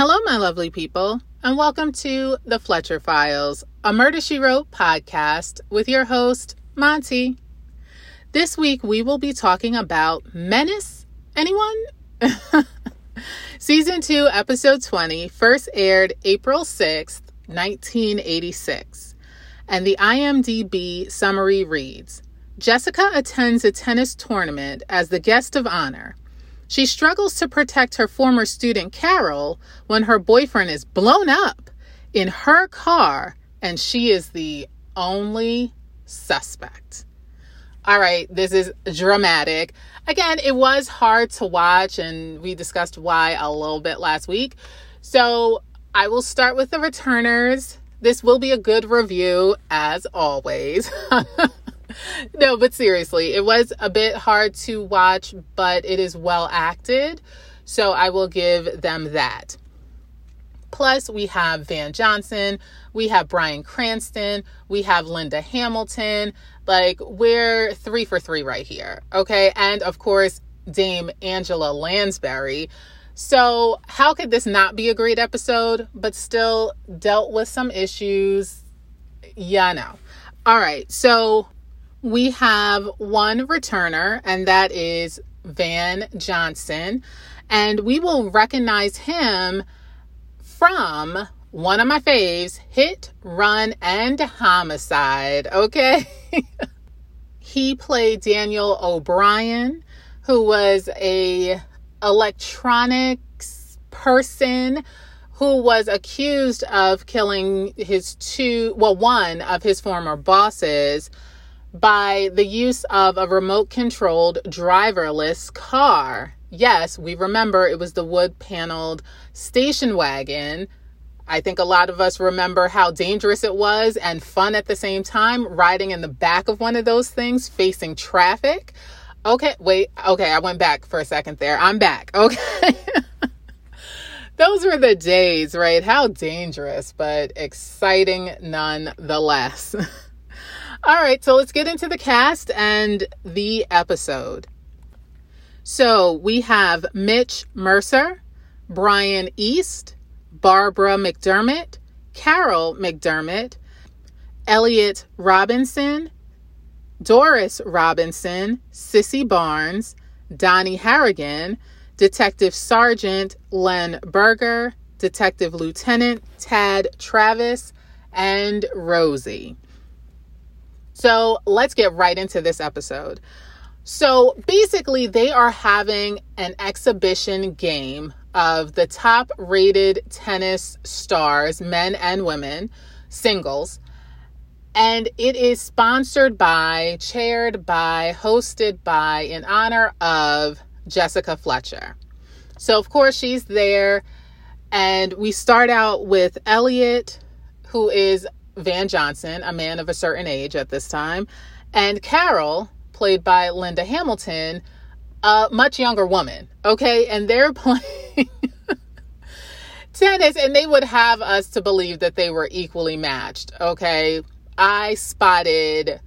Hello, my lovely people, and welcome to the Fletcher Files, a Murder She Wrote podcast with your host, Monty. This week we will be talking about Menace. Anyone? Season 2, Episode 20, first aired April 6th, 1986. And the IMDb summary reads Jessica attends a tennis tournament as the guest of honor. She struggles to protect her former student Carol when her boyfriend is blown up in her car and she is the only suspect. All right, this is dramatic. Again, it was hard to watch, and we discussed why a little bit last week. So I will start with the returners. This will be a good review, as always. no, but seriously, it was a bit hard to watch, but it is well acted. So I will give them that. Plus, we have Van Johnson, we have Bryan Cranston, we have Linda Hamilton. Like, we're three for three right here. Okay. And of course, Dame Angela Lansbury. So, how could this not be a great episode, but still dealt with some issues? Yeah, no. All right. So, we have one returner, and that is Van Johnson. And we will recognize him from one of my faves Hit, Run, and Homicide. Okay. he played Daniel O'Brien, who was a electronics person who was accused of killing his two, well, one of his former bosses by the use of a remote controlled driverless car. Yes, we remember it was the wood paneled station wagon. I think a lot of us remember how dangerous it was and fun at the same time, riding in the back of one of those things facing traffic. Okay, wait, okay, I went back for a second there. I'm back. Okay. those were the days, right? How dangerous, but exciting nonetheless. All right, so let's get into the cast and the episode. So we have Mitch Mercer, Brian East, Barbara McDermott, Carol McDermott, Elliot Robinson, Doris Robinson, Sissy Barnes, Donnie Harrigan, Detective Sergeant Len Berger, Detective Lieutenant Tad Travis, and Rosie. So let's get right into this episode. So basically, they are having an exhibition game of the top rated tennis stars, men and women, singles. And it is sponsored by, chaired by, hosted by, in honor of Jessica Fletcher. So, of course, she's there. And we start out with Elliot, who is Van Johnson, a man of a certain age at this time, and Carol, played by Linda Hamilton, a much younger woman. Okay, and they're playing tennis, and they would have us to believe that they were equally matched. Okay, I spotted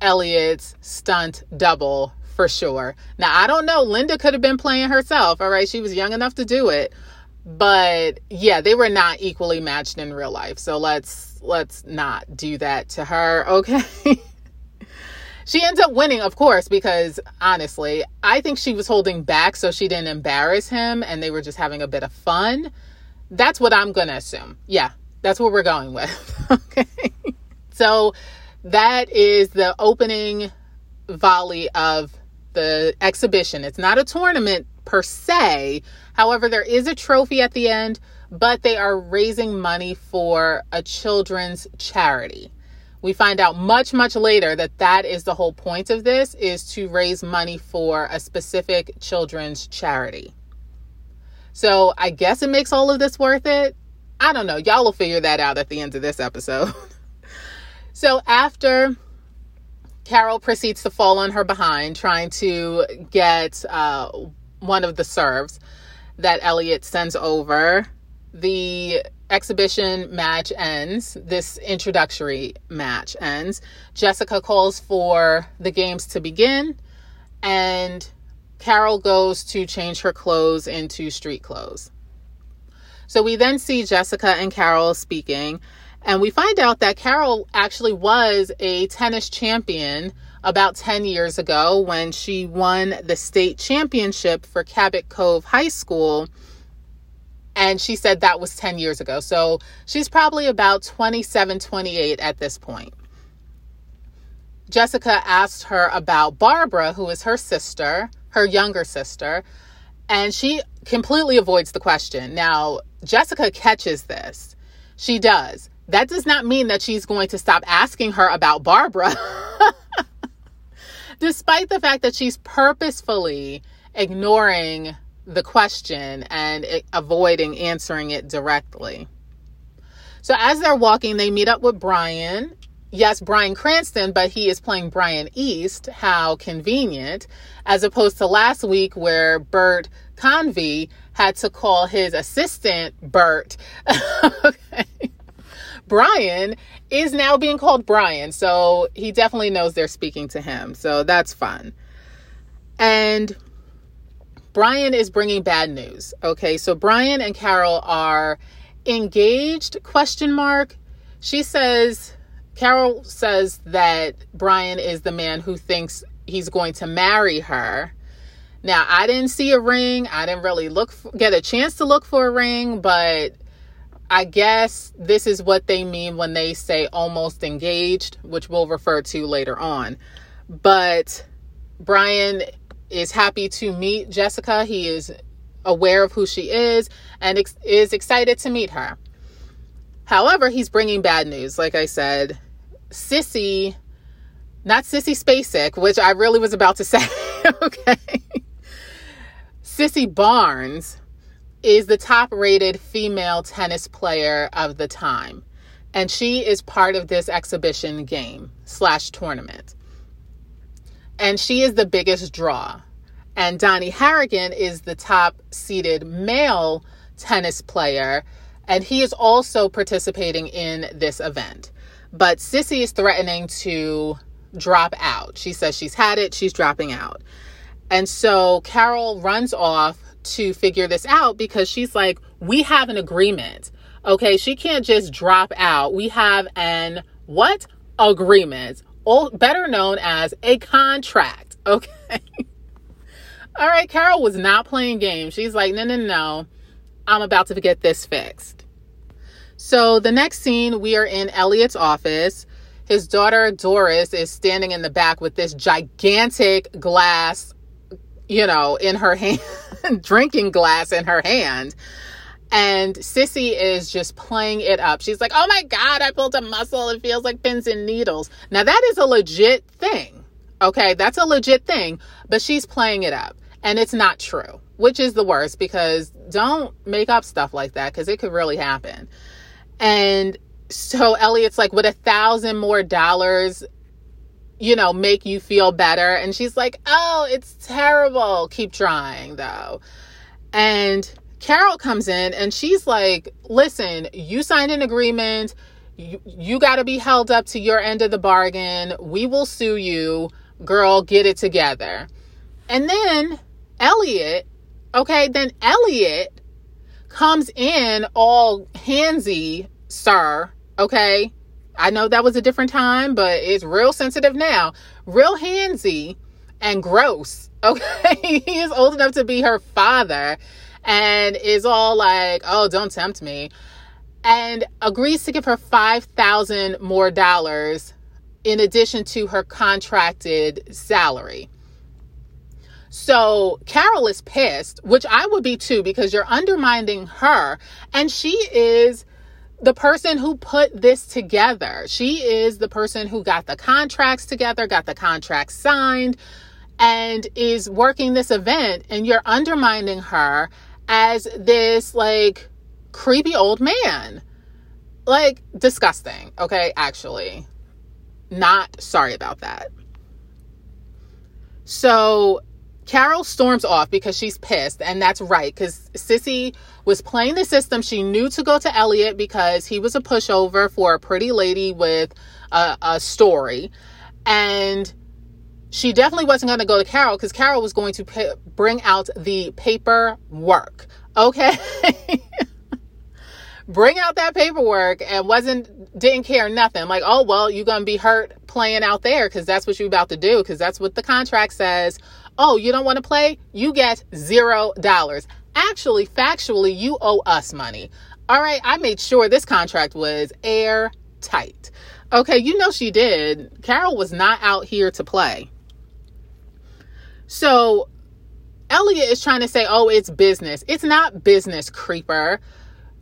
Elliot's stunt double for sure. Now, I don't know. Linda could have been playing herself. All right, she was young enough to do it. But yeah, they were not equally matched in real life. So let's let's not do that to her, okay? she ends up winning, of course, because honestly, I think she was holding back so she didn't embarrass him and they were just having a bit of fun. That's what I'm going to assume. Yeah, that's what we're going with. okay. So that is the opening volley of the exhibition. It's not a tournament per se. However, there is a trophy at the end but they are raising money for a children's charity. We find out much much later that that is the whole point of this is to raise money for a specific children's charity. So, I guess it makes all of this worth it. I don't know. Y'all will figure that out at the end of this episode. so, after Carol proceeds to fall on her behind trying to get uh, one of the serves that Elliot sends over the exhibition match ends, this introductory match ends, Jessica calls for the games to begin, and Carol goes to change her clothes into street clothes. So we then see Jessica and Carol speaking, and we find out that Carol actually was a tennis champion about 10 years ago when she won the state championship for Cabot Cove High School. And she said that was 10 years ago. So she's probably about 27, 28 at this point. Jessica asked her about Barbara, who is her sister, her younger sister, and she completely avoids the question. Now, Jessica catches this. She does. That does not mean that she's going to stop asking her about Barbara. Despite the fact that she's purposefully ignoring the question and avoiding answering it directly. So, as they're walking, they meet up with Brian. Yes, Bryan Cranston, but he is playing Brian East. How convenient. As opposed to last week where Bert Convy had to call his assistant Bert. okay. Brian is now being called Brian. So he definitely knows they're speaking to him. So that's fun. And Brian is bringing bad news. Okay. So Brian and Carol are engaged question mark. She says Carol says that Brian is the man who thinks he's going to marry her. Now, I didn't see a ring. I didn't really look for, get a chance to look for a ring, but I guess this is what they mean when they say almost engaged, which we'll refer to later on. But Brian is happy to meet Jessica. He is aware of who she is and ex- is excited to meet her. However, he's bringing bad news. Like I said, Sissy, not Sissy Spacek, which I really was about to say, okay? Sissy Barnes is the top rated female tennis player of the time. And she is part of this exhibition game slash tournament. And she is the biggest draw. And Donnie Harrigan is the top seeded male tennis player. And he is also participating in this event. But Sissy is threatening to drop out. She says she's had it, she's dropping out. And so Carol runs off to figure this out because she's like, we have an agreement. Okay, she can't just drop out. We have an what? Agreement. Better known as a contract. Okay. All right, Carol was not playing games. She's like, no, no, no. I'm about to get this fixed. So the next scene, we are in Elliot's office. His daughter Doris is standing in the back with this gigantic glass you know, in her hand, drinking glass in her hand. And Sissy is just playing it up. She's like, oh my God, I pulled a muscle. It feels like pins and needles. Now, that is a legit thing. Okay, that's a legit thing, but she's playing it up. And it's not true, which is the worst because don't make up stuff like that because it could really happen. And so Elliot's like, with a thousand more dollars, you know, make you feel better. And she's like, oh, it's terrible. Keep trying, though. And Carol comes in and she's like, listen, you signed an agreement. You, you got to be held up to your end of the bargain. We will sue you. Girl, get it together. And then Elliot, okay, then Elliot comes in all handsy, sir, okay? I know that was a different time, but it's real sensitive now. Real handsy and gross. Okay. he is old enough to be her father and is all like, oh, don't tempt me. And agrees to give her 5000 more dollars in addition to her contracted salary. So Carol is pissed, which I would be too, because you're undermining her. And she is the person who put this together. She is the person who got the contracts together, got the contracts signed, and is working this event. And you're undermining her as this like creepy old man. Like disgusting. Okay, actually. Not sorry about that. So Carol storms off because she's pissed, and that's right because Sissy was playing the system. She knew to go to Elliot because he was a pushover for a pretty lady with a, a story, and she definitely wasn't going to go to Carol because Carol was going to bring out the paperwork. Okay. bring out that paperwork and wasn't didn't care nothing. Like, oh well, you're gonna be hurt playing out there because that's what you're about to do because that's what the contract says. Oh, you don't want to play? You get zero dollars. Actually, factually, you owe us money. All right, I made sure this contract was airtight. Okay, you know she did. Carol was not out here to play. So Elliot is trying to say, oh, it's business. It's not business, creeper.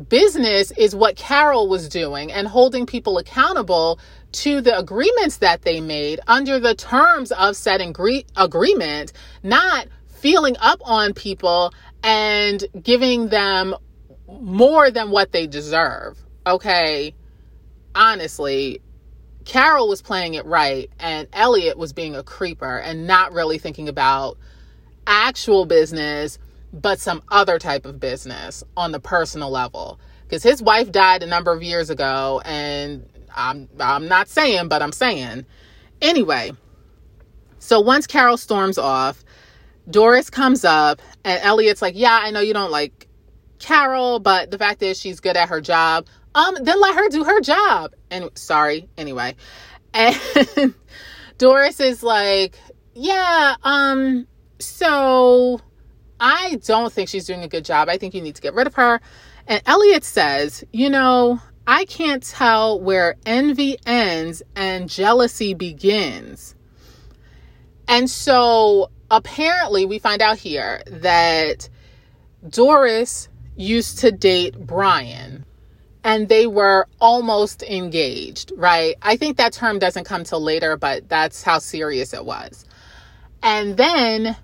Business is what Carol was doing and holding people accountable to the agreements that they made under the terms of said agree- agreement, not feeling up on people and giving them more than what they deserve. Okay. Honestly, Carol was playing it right and Elliot was being a creeper and not really thinking about actual business, but some other type of business on the personal level. Because his wife died a number of years ago, and I'm I'm not saying, but I'm saying. Anyway, so once Carol storms off, Doris comes up, and Elliot's like, "Yeah, I know you don't like Carol, but the fact is she's good at her job. Um, then let her do her job." And sorry, anyway, and Doris is like, "Yeah, um, so I don't think she's doing a good job. I think you need to get rid of her. And Elliot says, you know, I can't tell where envy ends and jealousy begins. And so apparently, we find out here that Doris used to date Brian and they were almost engaged, right? I think that term doesn't come till later, but that's how serious it was. And then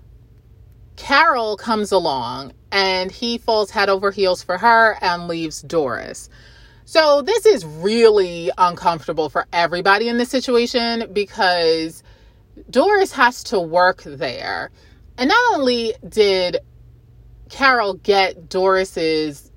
Carol comes along and he falls head over heels for her and leaves Doris. So, this is really uncomfortable for everybody in this situation because Doris has to work there. And not only did Carol get Doris's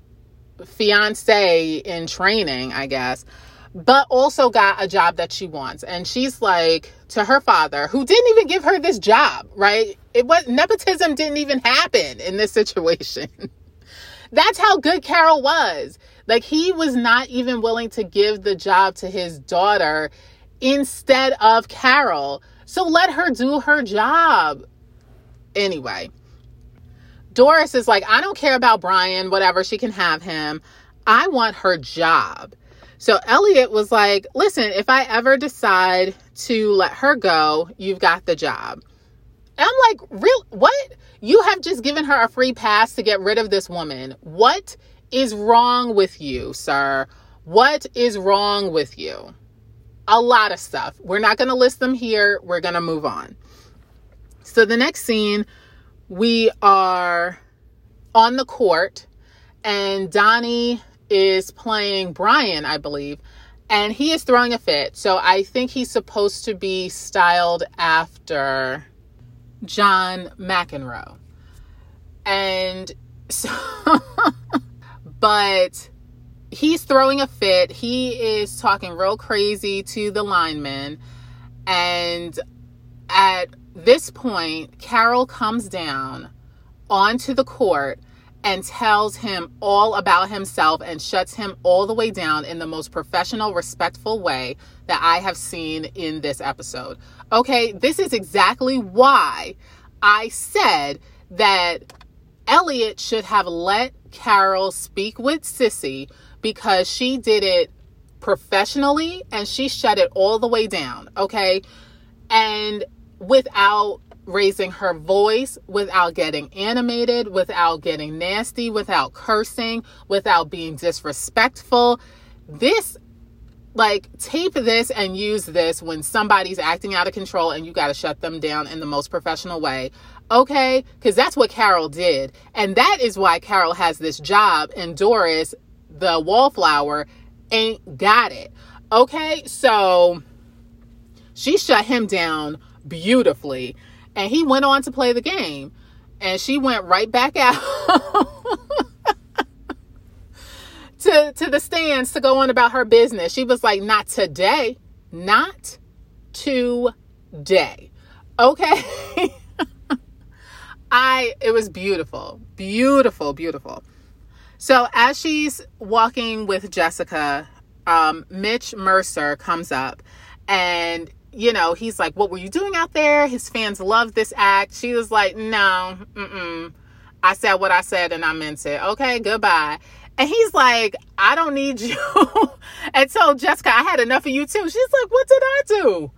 fiance in training, I guess, but also got a job that she wants. And she's like to her father, who didn't even give her this job, right? It was nepotism didn't even happen in this situation. That's how good Carol was. Like he was not even willing to give the job to his daughter instead of Carol. So let her do her job. Anyway, Doris is like, I don't care about Brian, whatever, she can have him. I want her job. So Elliot was like, listen, if I ever decide to let her go, you've got the job. And I'm like, real what? You have just given her a free pass to get rid of this woman. What is wrong with you, sir? What is wrong with you? A lot of stuff. We're not going to list them here. We're going to move on. So the next scene, we are on the court and Donnie is playing Brian, I believe, and he is throwing a fit. So I think he's supposed to be styled after John McEnroe. And so, but he's throwing a fit. He is talking real crazy to the lineman. And at this point, Carol comes down onto the court and tells him all about himself and shuts him all the way down in the most professional, respectful way that I have seen in this episode. Okay, this is exactly why I said that Elliot should have let Carol speak with Sissy because she did it professionally and she shut it all the way down. Okay, and without raising her voice without getting animated, without getting nasty, without cursing, without being disrespectful. This, like, tape this and use this when somebody's acting out of control and you got to shut them down in the most professional way. Okay? Because that's what Carol did. And that is why Carol has this job and Doris, the wallflower, ain't got it. Okay? So she shut him down beautifully. And he went on to play the game. And she went right back out to, to the stands to go on about her business. She was like, Not today. Not today. Okay. I, it was beautiful. Beautiful, beautiful. So as she's walking with Jessica, um, Mitch Mercer comes up and you know, he's like, What were you doing out there? His fans love this act. She was like, No, mm-mm. I said what I said and I meant it. Okay, goodbye. And he's like, I don't need you. and so Jessica, I had enough of you too. She's like, What did I do?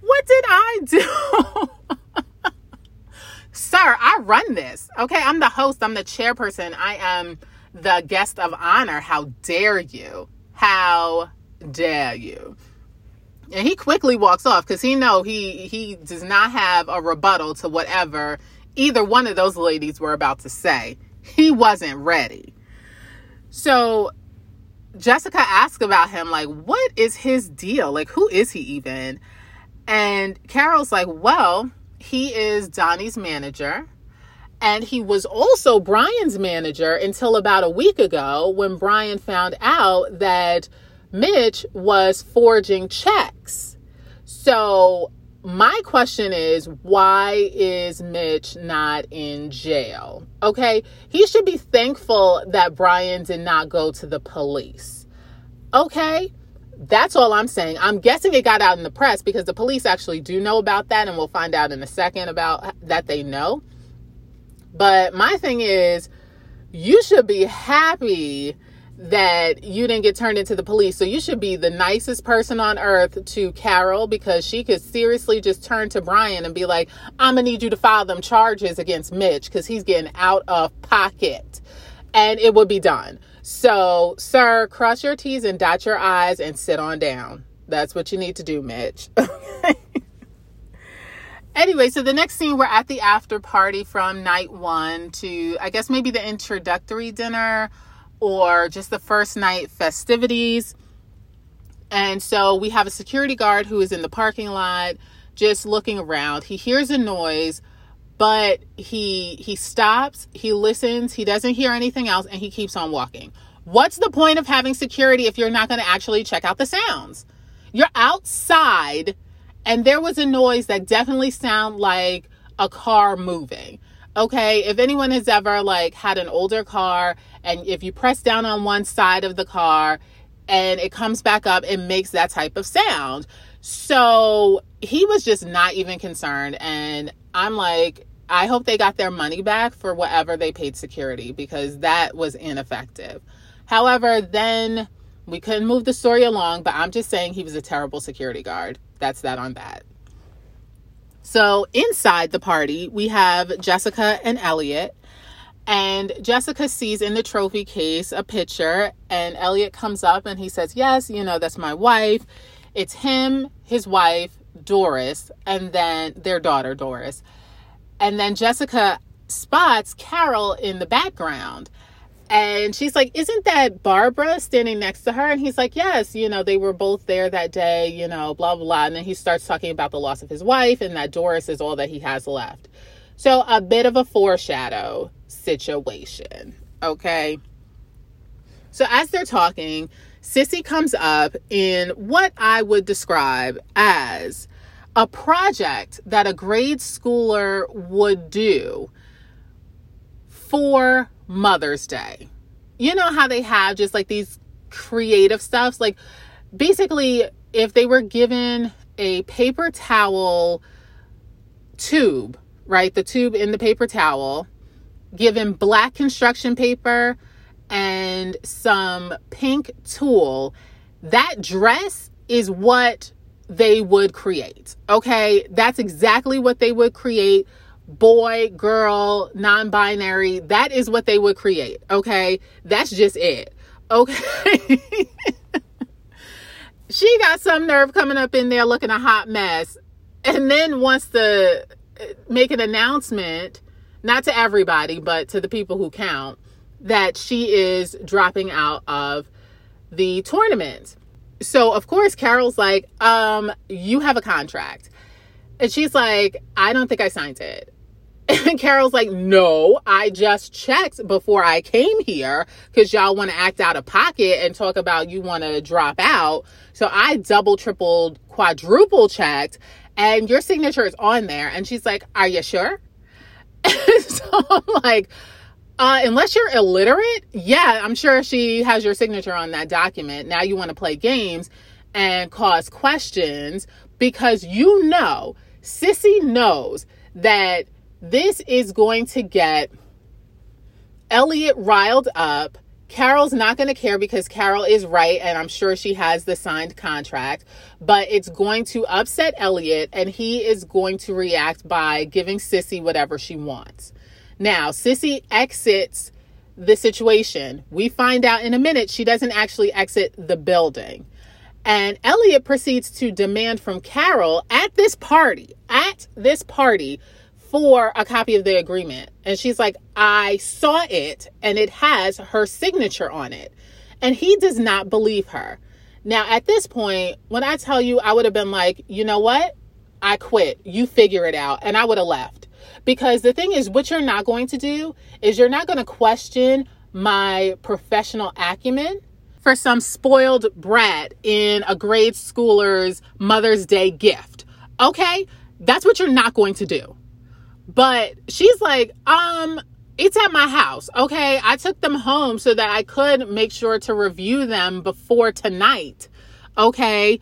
What did I do? Sir, I run this. Okay, I'm the host, I'm the chairperson, I am the guest of honor. How dare you? How dare you? And he quickly walks off because he know he he does not have a rebuttal to whatever either one of those ladies were about to say. He wasn't ready. So Jessica asked about him, like, what is his deal? Like, who is he even? And Carol's like, well, he is Donnie's manager. And he was also Brian's manager until about a week ago when Brian found out that Mitch was forging checks. So, my question is why is Mitch not in jail? Okay, he should be thankful that Brian did not go to the police. Okay, that's all I'm saying. I'm guessing it got out in the press because the police actually do know about that, and we'll find out in a second about that they know. But my thing is, you should be happy that you didn't get turned into the police. So you should be the nicest person on earth to Carol because she could seriously just turn to Brian and be like, I'm going to need you to file them charges against Mitch because he's getting out of pocket. And it would be done. So, sir, cross your T's and dot your I's and sit on down. That's what you need to do, Mitch. anyway, so the next scene, we're at the after party from night one to, I guess, maybe the introductory dinner or just the first night festivities. And so we have a security guard who is in the parking lot just looking around. He hears a noise, but he he stops, he listens, he doesn't hear anything else and he keeps on walking. What's the point of having security if you're not going to actually check out the sounds? You're outside and there was a noise that definitely sounded like a car moving. Okay, if anyone has ever like had an older car and if you press down on one side of the car and it comes back up, it makes that type of sound. So he was just not even concerned. And I'm like, I hope they got their money back for whatever they paid security because that was ineffective. However, then we couldn't move the story along, but I'm just saying he was a terrible security guard. That's that on that. So inside the party, we have Jessica and Elliot. And Jessica sees in the trophy case a picture, and Elliot comes up and he says, Yes, you know, that's my wife. It's him, his wife, Doris, and then their daughter, Doris. And then Jessica spots Carol in the background. And she's like, Isn't that Barbara standing next to her? And he's like, Yes, you know, they were both there that day, you know, blah, blah, blah. And then he starts talking about the loss of his wife and that Doris is all that he has left. So, a bit of a foreshadow situation. Okay. So, as they're talking, Sissy comes up in what I would describe as a project that a grade schooler would do for Mother's Day. You know how they have just like these creative stuffs? Like, basically, if they were given a paper towel tube, right? The tube in the paper towel, given black construction paper and some pink tulle, that dress is what they would create. Okay, that's exactly what they would create. Boy, girl, non binary, that is what they would create. Okay, that's just it. Okay. she got some nerve coming up in there looking a hot mess and then wants to make an announcement not to everybody, but to the people who count, that she is dropping out of the tournament. So, of course, Carol's like, um, you have a contract. And she's like, I don't think I signed it. And Carol's like, no, I just checked before I came here because y'all want to act out of pocket and talk about you want to drop out. So I double, tripled, quadruple checked, and your signature is on there. And she's like, Are you sure? so I'm like, Uh, unless you're illiterate, yeah, I'm sure she has your signature on that document. Now you want to play games and cause questions because you know, Sissy knows that this is going to get Elliot riled up. Carol's not going to care because Carol is right, and I'm sure she has the signed contract, but it's going to upset Elliot, and he is going to react by giving Sissy whatever she wants. Now, Sissy exits the situation. We find out in a minute she doesn't actually exit the building. And Elliot proceeds to demand from Carol at this party, at this party, for a copy of the agreement. And she's like, I saw it and it has her signature on it. And he does not believe her. Now, at this point, when I tell you, I would have been like, you know what? I quit. You figure it out. And I would have left. Because the thing is, what you're not going to do is you're not going to question my professional acumen for some spoiled brat in a grade schooler's Mother's Day gift. Okay? That's what you're not going to do. But she's like, um, it's at my house. Okay. I took them home so that I could make sure to review them before tonight. Okay.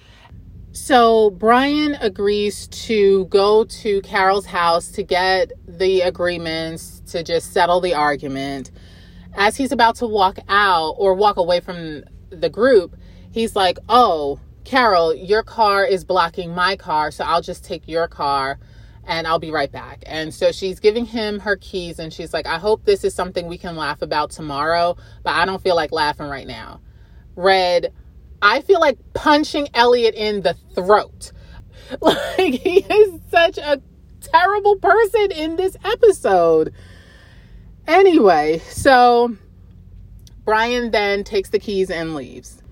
So Brian agrees to go to Carol's house to get the agreements to just settle the argument. As he's about to walk out or walk away from the group, he's like, Oh, Carol, your car is blocking my car, so I'll just take your car and I'll be right back. And so she's giving him her keys and she's like, I hope this is something we can laugh about tomorrow, but I don't feel like laughing right now. Red, I feel like punching Elliot in the throat. Like, he is such a terrible person in this episode. Anyway, so Brian then takes the keys and leaves.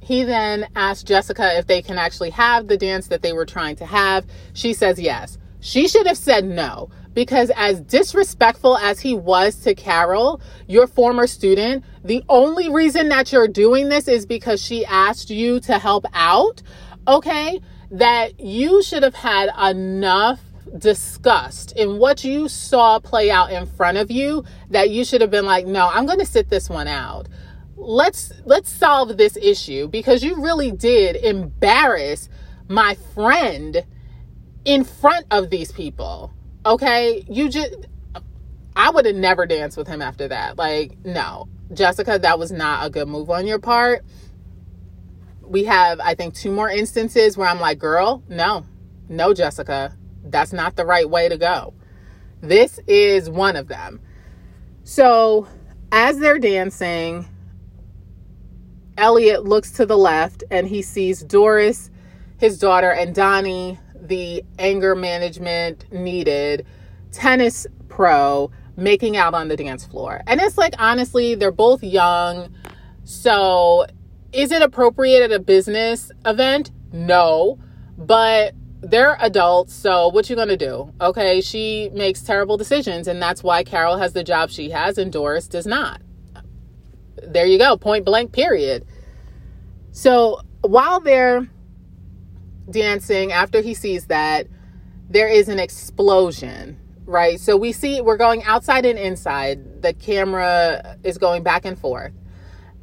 He then asks Jessica if they can actually have the dance that they were trying to have. She says yes. She should have said no because, as disrespectful as he was to Carol, your former student, the only reason that you're doing this is because she asked you to help out. Okay, that you should have had enough disgust in what you saw play out in front of you that you should have been like no i'm going to sit this one out let's let's solve this issue because you really did embarrass my friend in front of these people. Okay? You just I would have never danced with him after that. Like, no. Jessica, that was not a good move on your part. We have, I think, two more instances where I'm like, girl, no, no, Jessica, that's not the right way to go. This is one of them. So, as they're dancing, Elliot looks to the left and he sees Doris, his daughter, and Donnie the anger management needed tennis pro making out on the dance floor. And it's like, honestly, they're both young. So is it appropriate at a business event? No. But they're adults, so what you gonna do? Okay, she makes terrible decisions, and that's why Carol has the job she has and Doris does not. There you go, point blank, period. So while they're dancing, after he sees that, there is an explosion, right? So we see we're going outside and inside. The camera is going back and forth.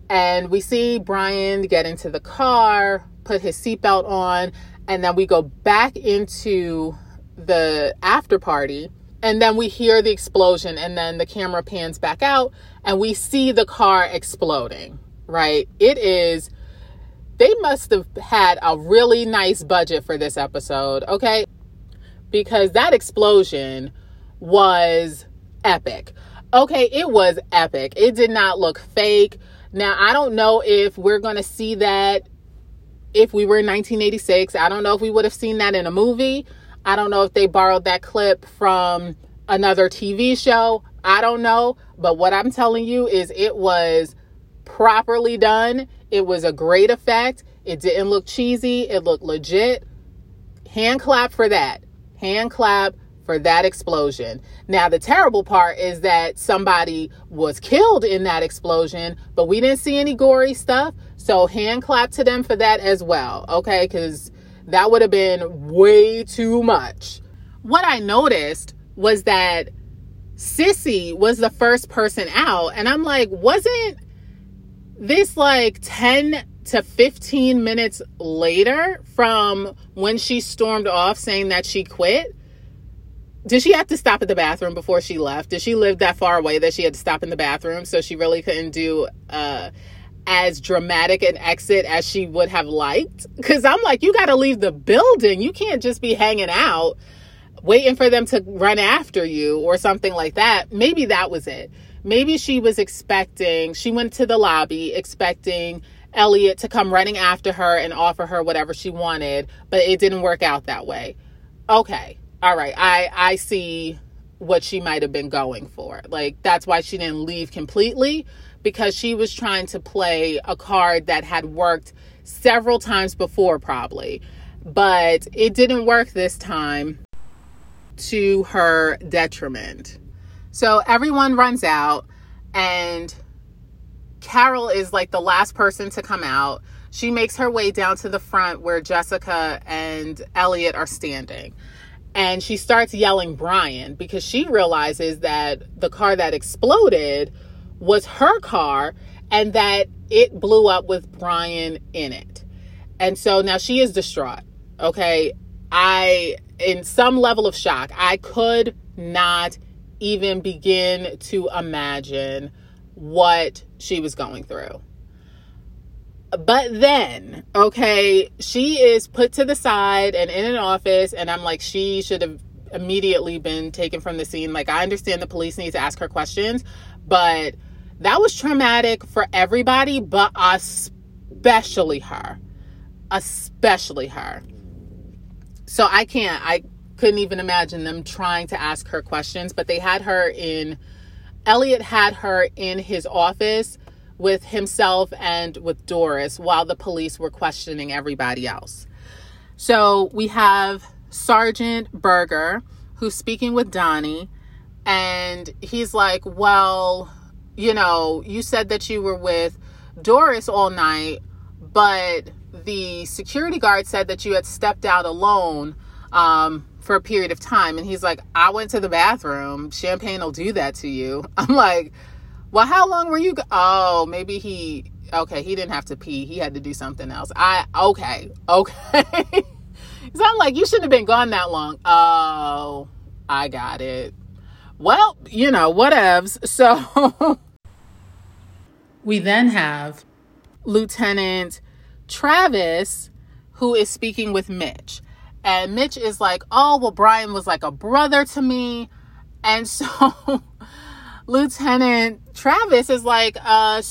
And we see Brian get into the car, put his seatbelt on, and then we go back into the after party. And then we hear the explosion, and then the camera pans back out, and we see the car exploding, right? It is they must have had a really nice budget for this episode, okay? Because that explosion was epic. Okay, it was epic. It did not look fake. Now, I don't know if we're going to see that if we were in 1986. I don't know if we would have seen that in a movie. I don't know if they borrowed that clip from another TV show. I don't know. But what I'm telling you is it was properly done. It was a great effect. It didn't look cheesy. It looked legit. Hand clap for that. Hand clap for that explosion. Now, the terrible part is that somebody was killed in that explosion, but we didn't see any gory stuff. So, hand clap to them for that as well. Okay. Because that would have been way too much. What I noticed was that Sissy was the first person out. And I'm like, wasn't this like 10 to 15 minutes later from when she stormed off saying that she quit? Did she have to stop at the bathroom before she left? Did she live that far away that she had to stop in the bathroom so she really couldn't do uh, as dramatic an exit as she would have liked? Because I'm like, you got to leave the building. You can't just be hanging out waiting for them to run after you or something like that. Maybe that was it. Maybe she was expecting, she went to the lobby expecting Elliot to come running after her and offer her whatever she wanted, but it didn't work out that way. Okay. All right. I I see what she might have been going for. Like that's why she didn't leave completely because she was trying to play a card that had worked several times before probably. But it didn't work this time to her detriment. So everyone runs out, and Carol is like the last person to come out. She makes her way down to the front where Jessica and Elliot are standing. And she starts yelling Brian because she realizes that the car that exploded was her car and that it blew up with Brian in it. And so now she is distraught. Okay. I in some level of shock. I could not even begin to imagine what she was going through. But then, okay, she is put to the side and in an office, and I'm like, she should have immediately been taken from the scene. Like, I understand the police need to ask her questions, but that was traumatic for everybody, but especially her. Especially her. So I can't, I couldn't even imagine them trying to ask her questions, but they had her in, Elliot had her in his office with himself and with Doris while the police were questioning everybody else. So we have Sergeant Berger who's speaking with Donnie, and he's like, Well, you know, you said that you were with Doris all night, but the security guard said that you had stepped out alone um, for a period of time. And he's like, I went to the bathroom. Champagne will do that to you. I'm like, well, how long were you? Go- oh, maybe he, okay, he didn't have to pee. He had to do something else. I, okay, okay. so I'm like, you shouldn't have been gone that long. Oh, I got it. Well, you know, whatevs. So we then have Lieutenant Travis, who is speaking with Mitch. And Mitch is like, oh, well, Brian was like a brother to me. And so Lieutenant Travis is like, uh,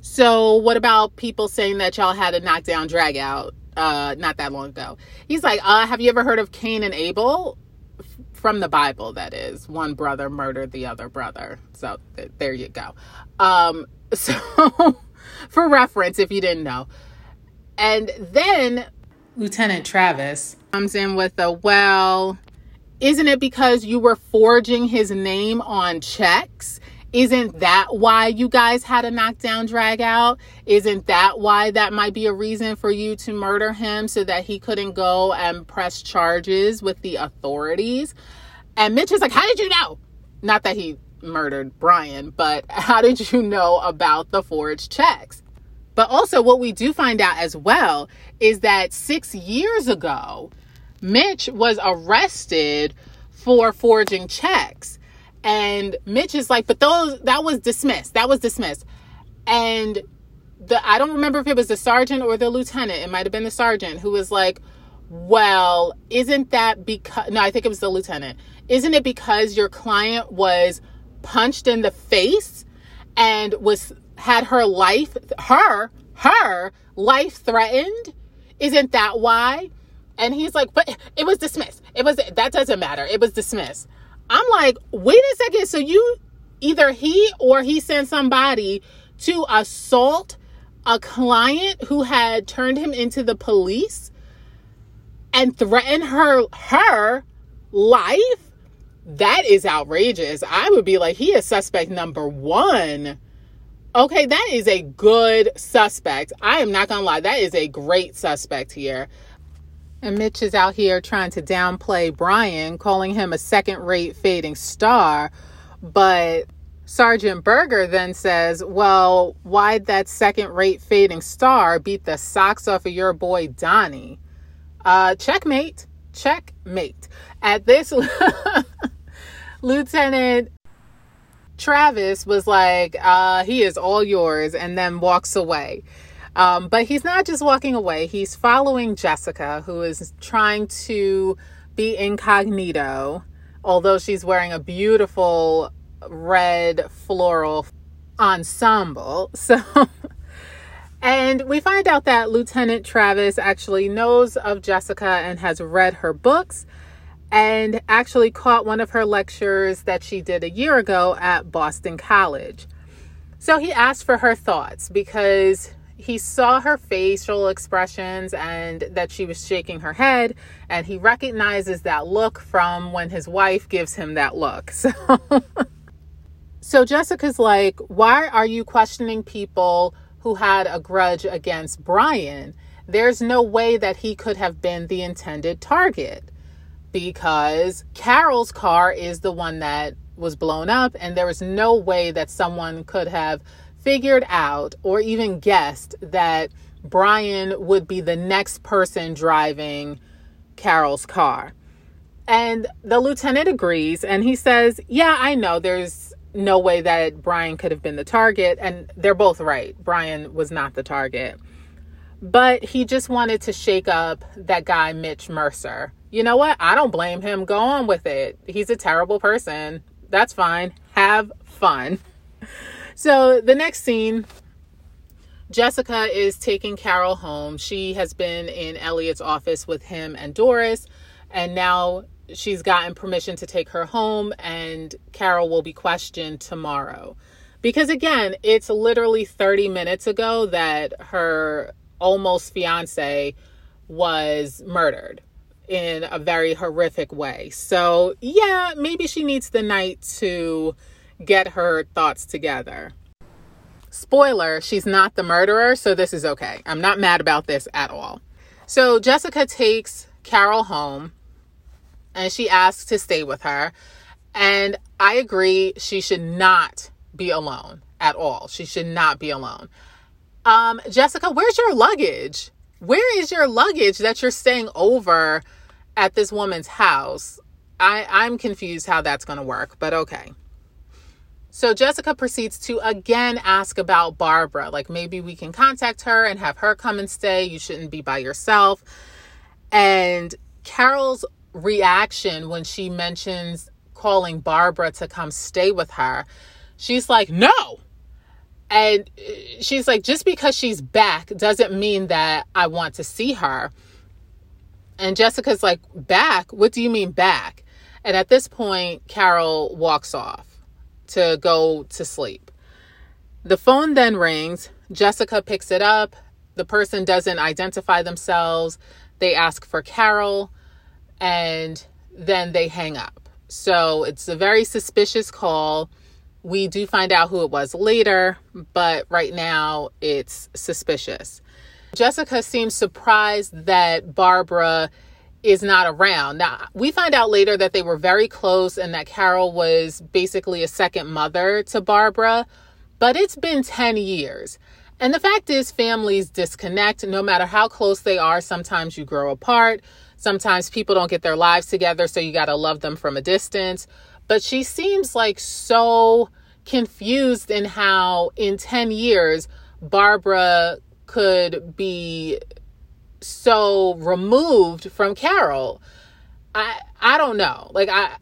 so what about people saying that y'all had a knockdown drag out uh, not that long ago? He's like, uh, have you ever heard of Cain and Abel? From the Bible, that is. One brother murdered the other brother. So th- there you go. Um, so for reference, if you didn't know. And then Lieutenant Travis comes in with a, well, isn't it because you were forging his name on checks? Isn't that why you guys had a knockdown drag out? Isn't that why that might be a reason for you to murder him so that he couldn't go and press charges with the authorities? And Mitch is like, How did you know? Not that he murdered Brian, but how did you know about the forged checks? But also, what we do find out as well is that six years ago, Mitch was arrested for forging checks. And Mitch is like, but those that was dismissed. That was dismissed. And the I don't remember if it was the sergeant or the lieutenant. It might have been the sergeant who was like, Well, isn't that because no, I think it was the lieutenant. Isn't it because your client was punched in the face and was had her life, her, her life threatened? Isn't that why? And he's like, but it was dismissed. It was, that doesn't matter. It was dismissed. I'm like, wait a second. So you, either he or he sent somebody to assault a client who had turned him into the police and threaten her, her life? That is outrageous. I would be like, he is suspect number one. Okay, that is a good suspect. I am not gonna lie, that is a great suspect here. And Mitch is out here trying to downplay Brian, calling him a second rate fading star, But Sergeant Berger then says, Well, why'd that second rate fading star beat the socks off of your boy Donnie? Uh, checkmate. Checkmate. At this, Lieutenant Travis was like, uh, He is all yours, and then walks away. Um, but he's not just walking away, he's following Jessica, who is trying to be incognito, although she's wearing a beautiful red floral ensemble. So, and we find out that Lieutenant Travis actually knows of Jessica and has read her books and actually caught one of her lectures that she did a year ago at Boston College. So he asked for her thoughts because he saw her facial expressions and that she was shaking her head and he recognizes that look from when his wife gives him that look. So So Jessica's like, why are you questioning people who had a grudge against Brian? There's no way that he could have been the intended target because Carol's car is the one that was blown up, and there was no way that someone could have figured out or even guessed that Brian would be the next person driving Carol's car. And the lieutenant agrees and he says, Yeah, I know there's no way that Brian could have been the target. And they're both right. Brian was not the target. But he just wanted to shake up that guy, Mitch Mercer. You know what? I don't blame him. Go on with it. He's a terrible person. That's fine. Have fun. So the next scene Jessica is taking Carol home. She has been in Elliot's office with him and Doris, and now she's gotten permission to take her home and Carol will be questioned tomorrow. Because again, it's literally 30 minutes ago that her almost fiance was murdered in a very horrific way. So, yeah, maybe she needs the night to get her thoughts together. Spoiler, she's not the murderer, so this is okay. I'm not mad about this at all. So, Jessica takes Carol home and she asks to stay with her. And I agree, she should not be alone at all. She should not be alone. Um, Jessica, where's your luggage? Where is your luggage that you're staying over at this woman's house? I, I'm confused how that's going to work, but okay. So Jessica proceeds to again ask about Barbara. Like maybe we can contact her and have her come and stay. You shouldn't be by yourself. And Carol's reaction when she mentions calling Barbara to come stay with her. She's like, no. And uh, she's like, just because she's back doesn't mean that I want to see her. And Jessica's like, back? What do you mean back? And at this point, Carol walks off to go to sleep. The phone then rings. Jessica picks it up. The person doesn't identify themselves. They ask for Carol and then they hang up. So it's a very suspicious call. We do find out who it was later, but right now it's suspicious. Jessica seems surprised that Barbara is not around. Now, we find out later that they were very close and that Carol was basically a second mother to Barbara, but it's been 10 years. And the fact is, families disconnect no matter how close they are. Sometimes you grow apart. Sometimes people don't get their lives together, so you got to love them from a distance. But she seems like so confused in how, in 10 years, Barbara could be so removed from Carol. I I don't know. Like I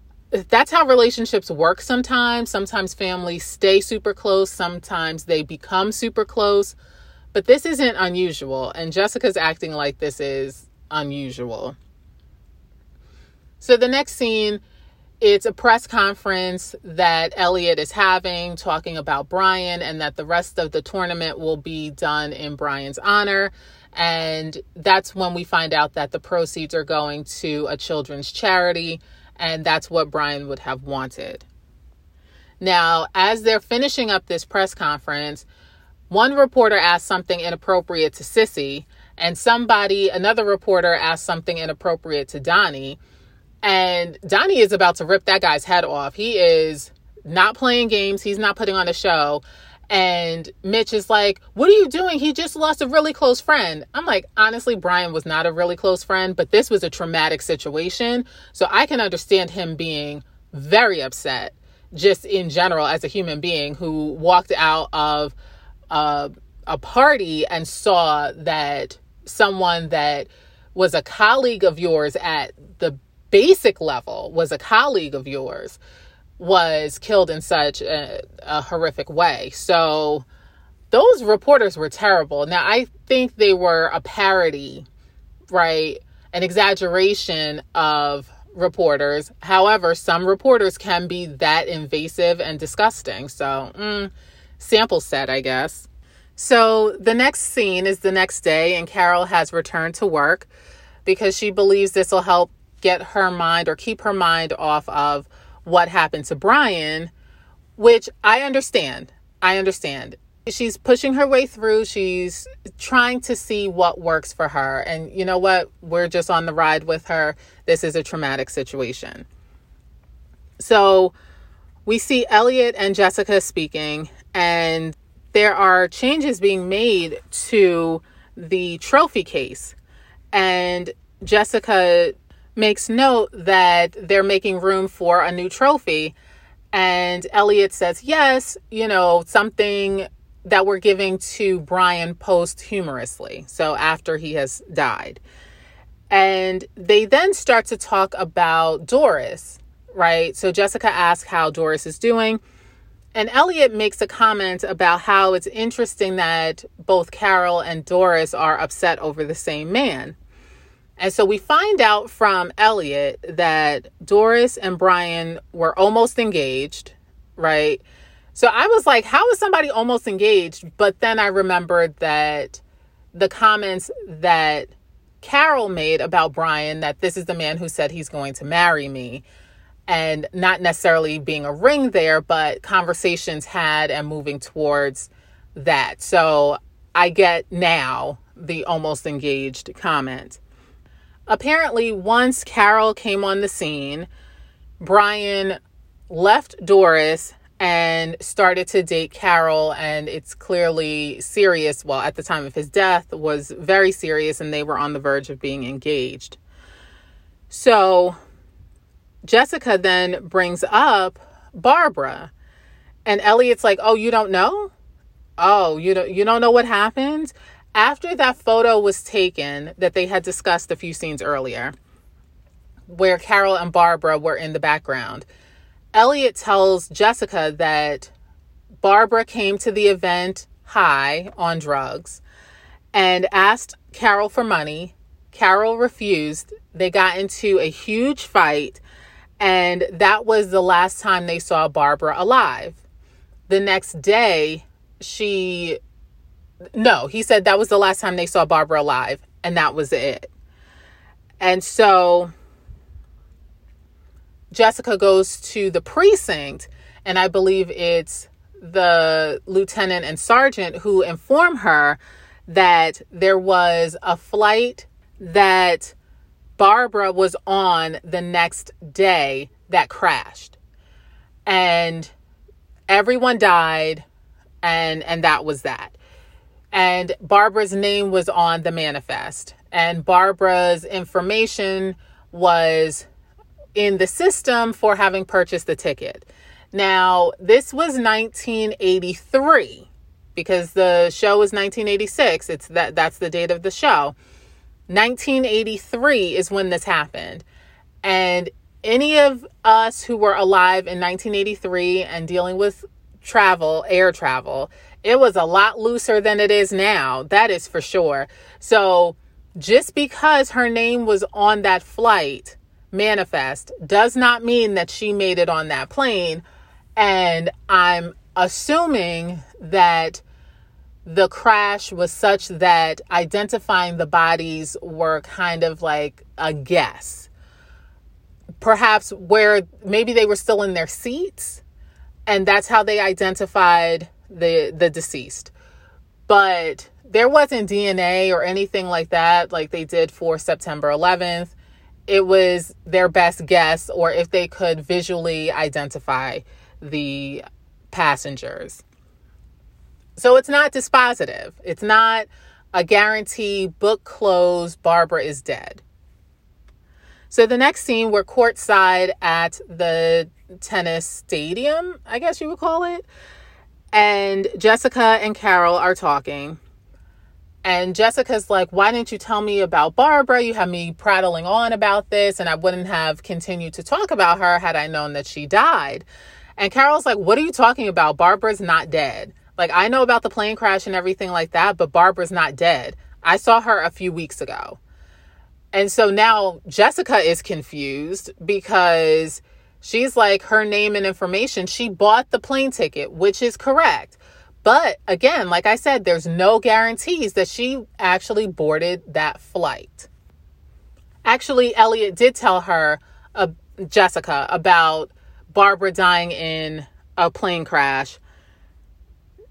that's how relationships work sometimes. Sometimes families stay super close, sometimes they become super close. But this isn't unusual and Jessica's acting like this is unusual. So the next scene, it's a press conference that Elliot is having talking about Brian and that the rest of the tournament will be done in Brian's honor. And that's when we find out that the proceeds are going to a children's charity. And that's what Brian would have wanted. Now, as they're finishing up this press conference, one reporter asked something inappropriate to Sissy, and somebody, another reporter, asked something inappropriate to Donnie. And Donnie is about to rip that guy's head off. He is not playing games, he's not putting on a show. And Mitch is like, What are you doing? He just lost a really close friend. I'm like, Honestly, Brian was not a really close friend, but this was a traumatic situation. So I can understand him being very upset, just in general, as a human being who walked out of uh, a party and saw that someone that was a colleague of yours at basic level, was a colleague of yours, was killed in such a, a horrific way. So those reporters were terrible. Now, I think they were a parody, right? An exaggeration of reporters. However, some reporters can be that invasive and disgusting. So, mm, sample set, I guess. So the next scene is the next day, and Carol has returned to work because she believes this will help get her mind or keep her mind off of what happened to Brian, which I understand. I understand. She's pushing her way through. She's trying to see what works for her. And you know what? We're just on the ride with her. This is a traumatic situation. So we see Elliot and Jessica speaking, and there are changes being made to the trophy case. And Jessica makes note that they're making room for a new trophy. And Elliot says, yes, you know, something that we're giving to Brian posthumously. So after he has died. And they then start to talk about Doris, right? So Jessica asks how Doris is doing. And Elliot makes a comment about how it's interesting that both Carol and Doris are upset over the same man. And so we find out from Elliot that Doris and Brian were almost engaged, right? So I was like, how is somebody almost engaged? But then I remembered that the comments that Carol made about Brian, that this is the man who said he's going to marry me, and not necessarily being a ring there, but conversations had and moving towards that. So I get now the almost engaged comment. Apparently, once Carol came on the scene, Brian left Doris and started to date Carol and it's clearly serious well at the time of his death was very serious and they were on the verge of being engaged. So Jessica then brings up Barbara. And Elliot's like, "Oh, you don't know? Oh, you don't you don't know what happened?" After that photo was taken that they had discussed a few scenes earlier, where Carol and Barbara were in the background. Elliot tells Jessica that Barbara came to the event high on drugs and asked Carol for money. Carol refused. They got into a huge fight and that was the last time they saw Barbara alive. The next day, she, no, he said that was the last time they saw Barbara alive, and that was it. And so Jessica goes to the precinct, and I believe it's the lieutenant and sergeant who inform her that there was a flight that Barbara was on the next day that crashed. And everyone died and and that was that. And Barbara's name was on the manifest and Barbara's information was in the system for having purchased the ticket. Now, this was 1983 because the show was 1986. It's that that's the date of the show. 1983 is when this happened. And any of us who were alive in 1983 and dealing with travel, air travel, it was a lot looser than it is now. That is for sure. So just because her name was on that flight manifest does not mean that she made it on that plane. And I'm assuming that the crash was such that identifying the bodies were kind of like a guess. Perhaps where maybe they were still in their seats and that's how they identified the the deceased. But there wasn't DNA or anything like that like they did for September 11th. It was their best guess or if they could visually identify the passengers. So it's not dispositive. It's not a guarantee, book closed, Barbara is dead. So the next scene, we're courtside at the tennis stadium, I guess you would call it. And Jessica and Carol are talking. And Jessica's like, Why didn't you tell me about Barbara? You had me prattling on about this, and I wouldn't have continued to talk about her had I known that she died. And Carol's like, What are you talking about? Barbara's not dead. Like, I know about the plane crash and everything like that, but Barbara's not dead. I saw her a few weeks ago. And so now Jessica is confused because she's like, her name and information, she bought the plane ticket, which is correct. But again, like I said, there's no guarantees that she actually boarded that flight. Actually, Elliot did tell her, uh, Jessica, about Barbara dying in a plane crash.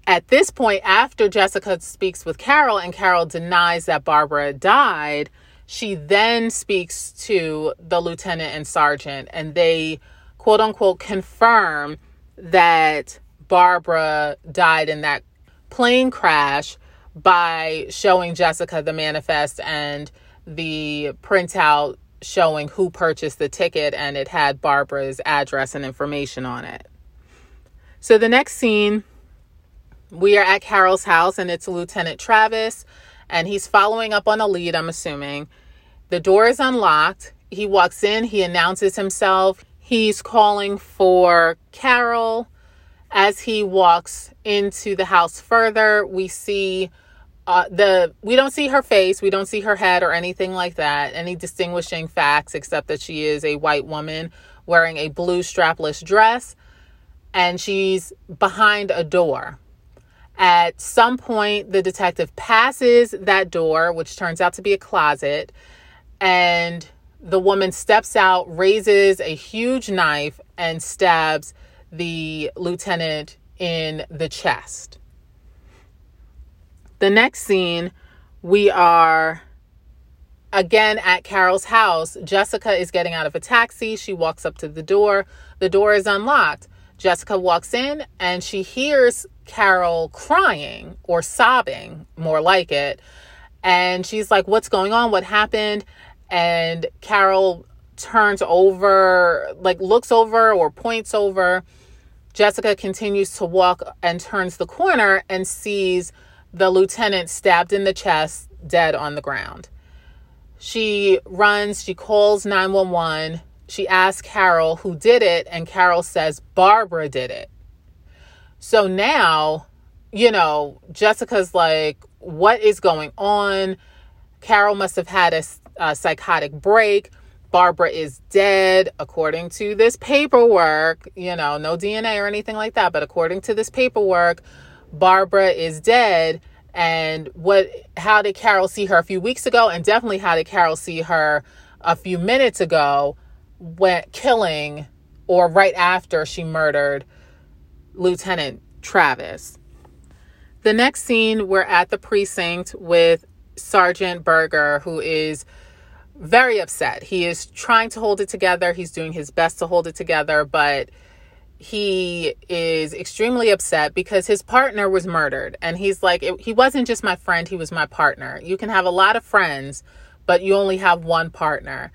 At this point, after Jessica speaks with Carol and Carol denies that Barbara died, she then speaks to the lieutenant and sergeant, and they quote unquote confirm that Barbara died in that plane crash by showing Jessica the manifest and the printout showing who purchased the ticket and it had Barbara's address and information on it. So the next scene, we are at Carol's house and it's Lieutenant Travis and he's following up on a lead, I'm assuming. The door is unlocked. He walks in, he announces himself. He's calling for Carol as he walks into the house further, we see uh, the we don't see her face, we don't see her head or anything like that, any distinguishing facts except that she is a white woman wearing a blue strapless dress and she's behind a door. At some point, the detective passes that door, which turns out to be a closet, and the woman steps out, raises a huge knife, and stabs the lieutenant in the chest. The next scene, we are again at Carol's house. Jessica is getting out of a taxi. She walks up to the door. The door is unlocked. Jessica walks in and she hears Carol crying or sobbing, more like it. And she's like, What's going on? What happened? And Carol turns over, like looks over or points over Jessica continues to walk and turns the corner and sees the lieutenant stabbed in the chest, dead on the ground. She runs, she calls 911. She asks Carol who did it, and Carol says Barbara did it. So now, you know, Jessica's like, what is going on? Carol must have had a, a psychotic break. Barbara is dead according to this paperwork, you know, no DNA or anything like that, but according to this paperwork, Barbara is dead. And what how did Carol see her a few weeks ago? And definitely how did Carol see her a few minutes ago when killing or right after she murdered Lieutenant Travis. The next scene, we're at the precinct with Sergeant Berger, who is very upset. He is trying to hold it together. He's doing his best to hold it together, but he is extremely upset because his partner was murdered. And he's like, it, he wasn't just my friend, he was my partner. You can have a lot of friends, but you only have one partner.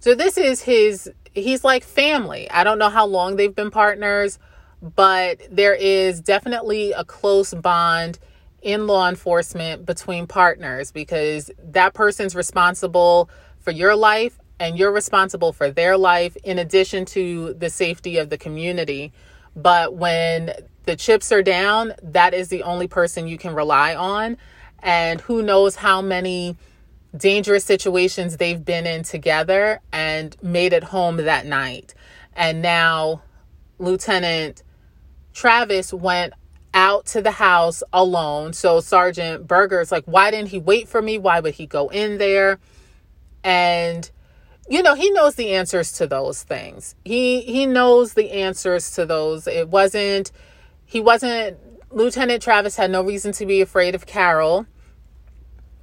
So this is his, he's like family. I don't know how long they've been partners, but there is definitely a close bond in law enforcement between partners because that person's responsible for your life and you're responsible for their life in addition to the safety of the community. But when the chips are down, that is the only person you can rely on. And who knows how many dangerous situations they've been in together and made it home that night. And now Lieutenant Travis went out to the house alone. So Sergeant Berger's like, why didn't he wait for me? Why would he go in there? And you know he knows the answers to those things he he knows the answers to those it wasn't he wasn't lieutenant travis had no reason to be afraid of carol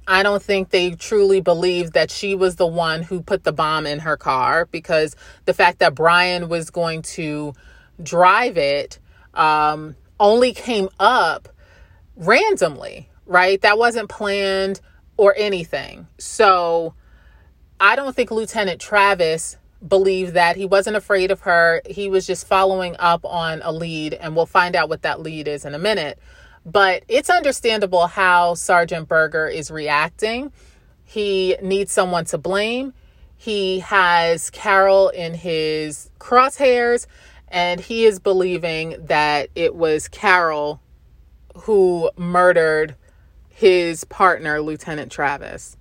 i don't think they truly believed that she was the one who put the bomb in her car because the fact that brian was going to drive it um, only came up randomly, right? That wasn't planned or anything. So I don't think Lieutenant Travis believed that he wasn't afraid of her. He was just following up on a lead, and we'll find out what that lead is in a minute. But it's understandable how Sergeant Berger is reacting. He needs someone to blame. He has Carol in his crosshairs, and he is believing that it was Carol who murdered his partner, Lieutenant Travis.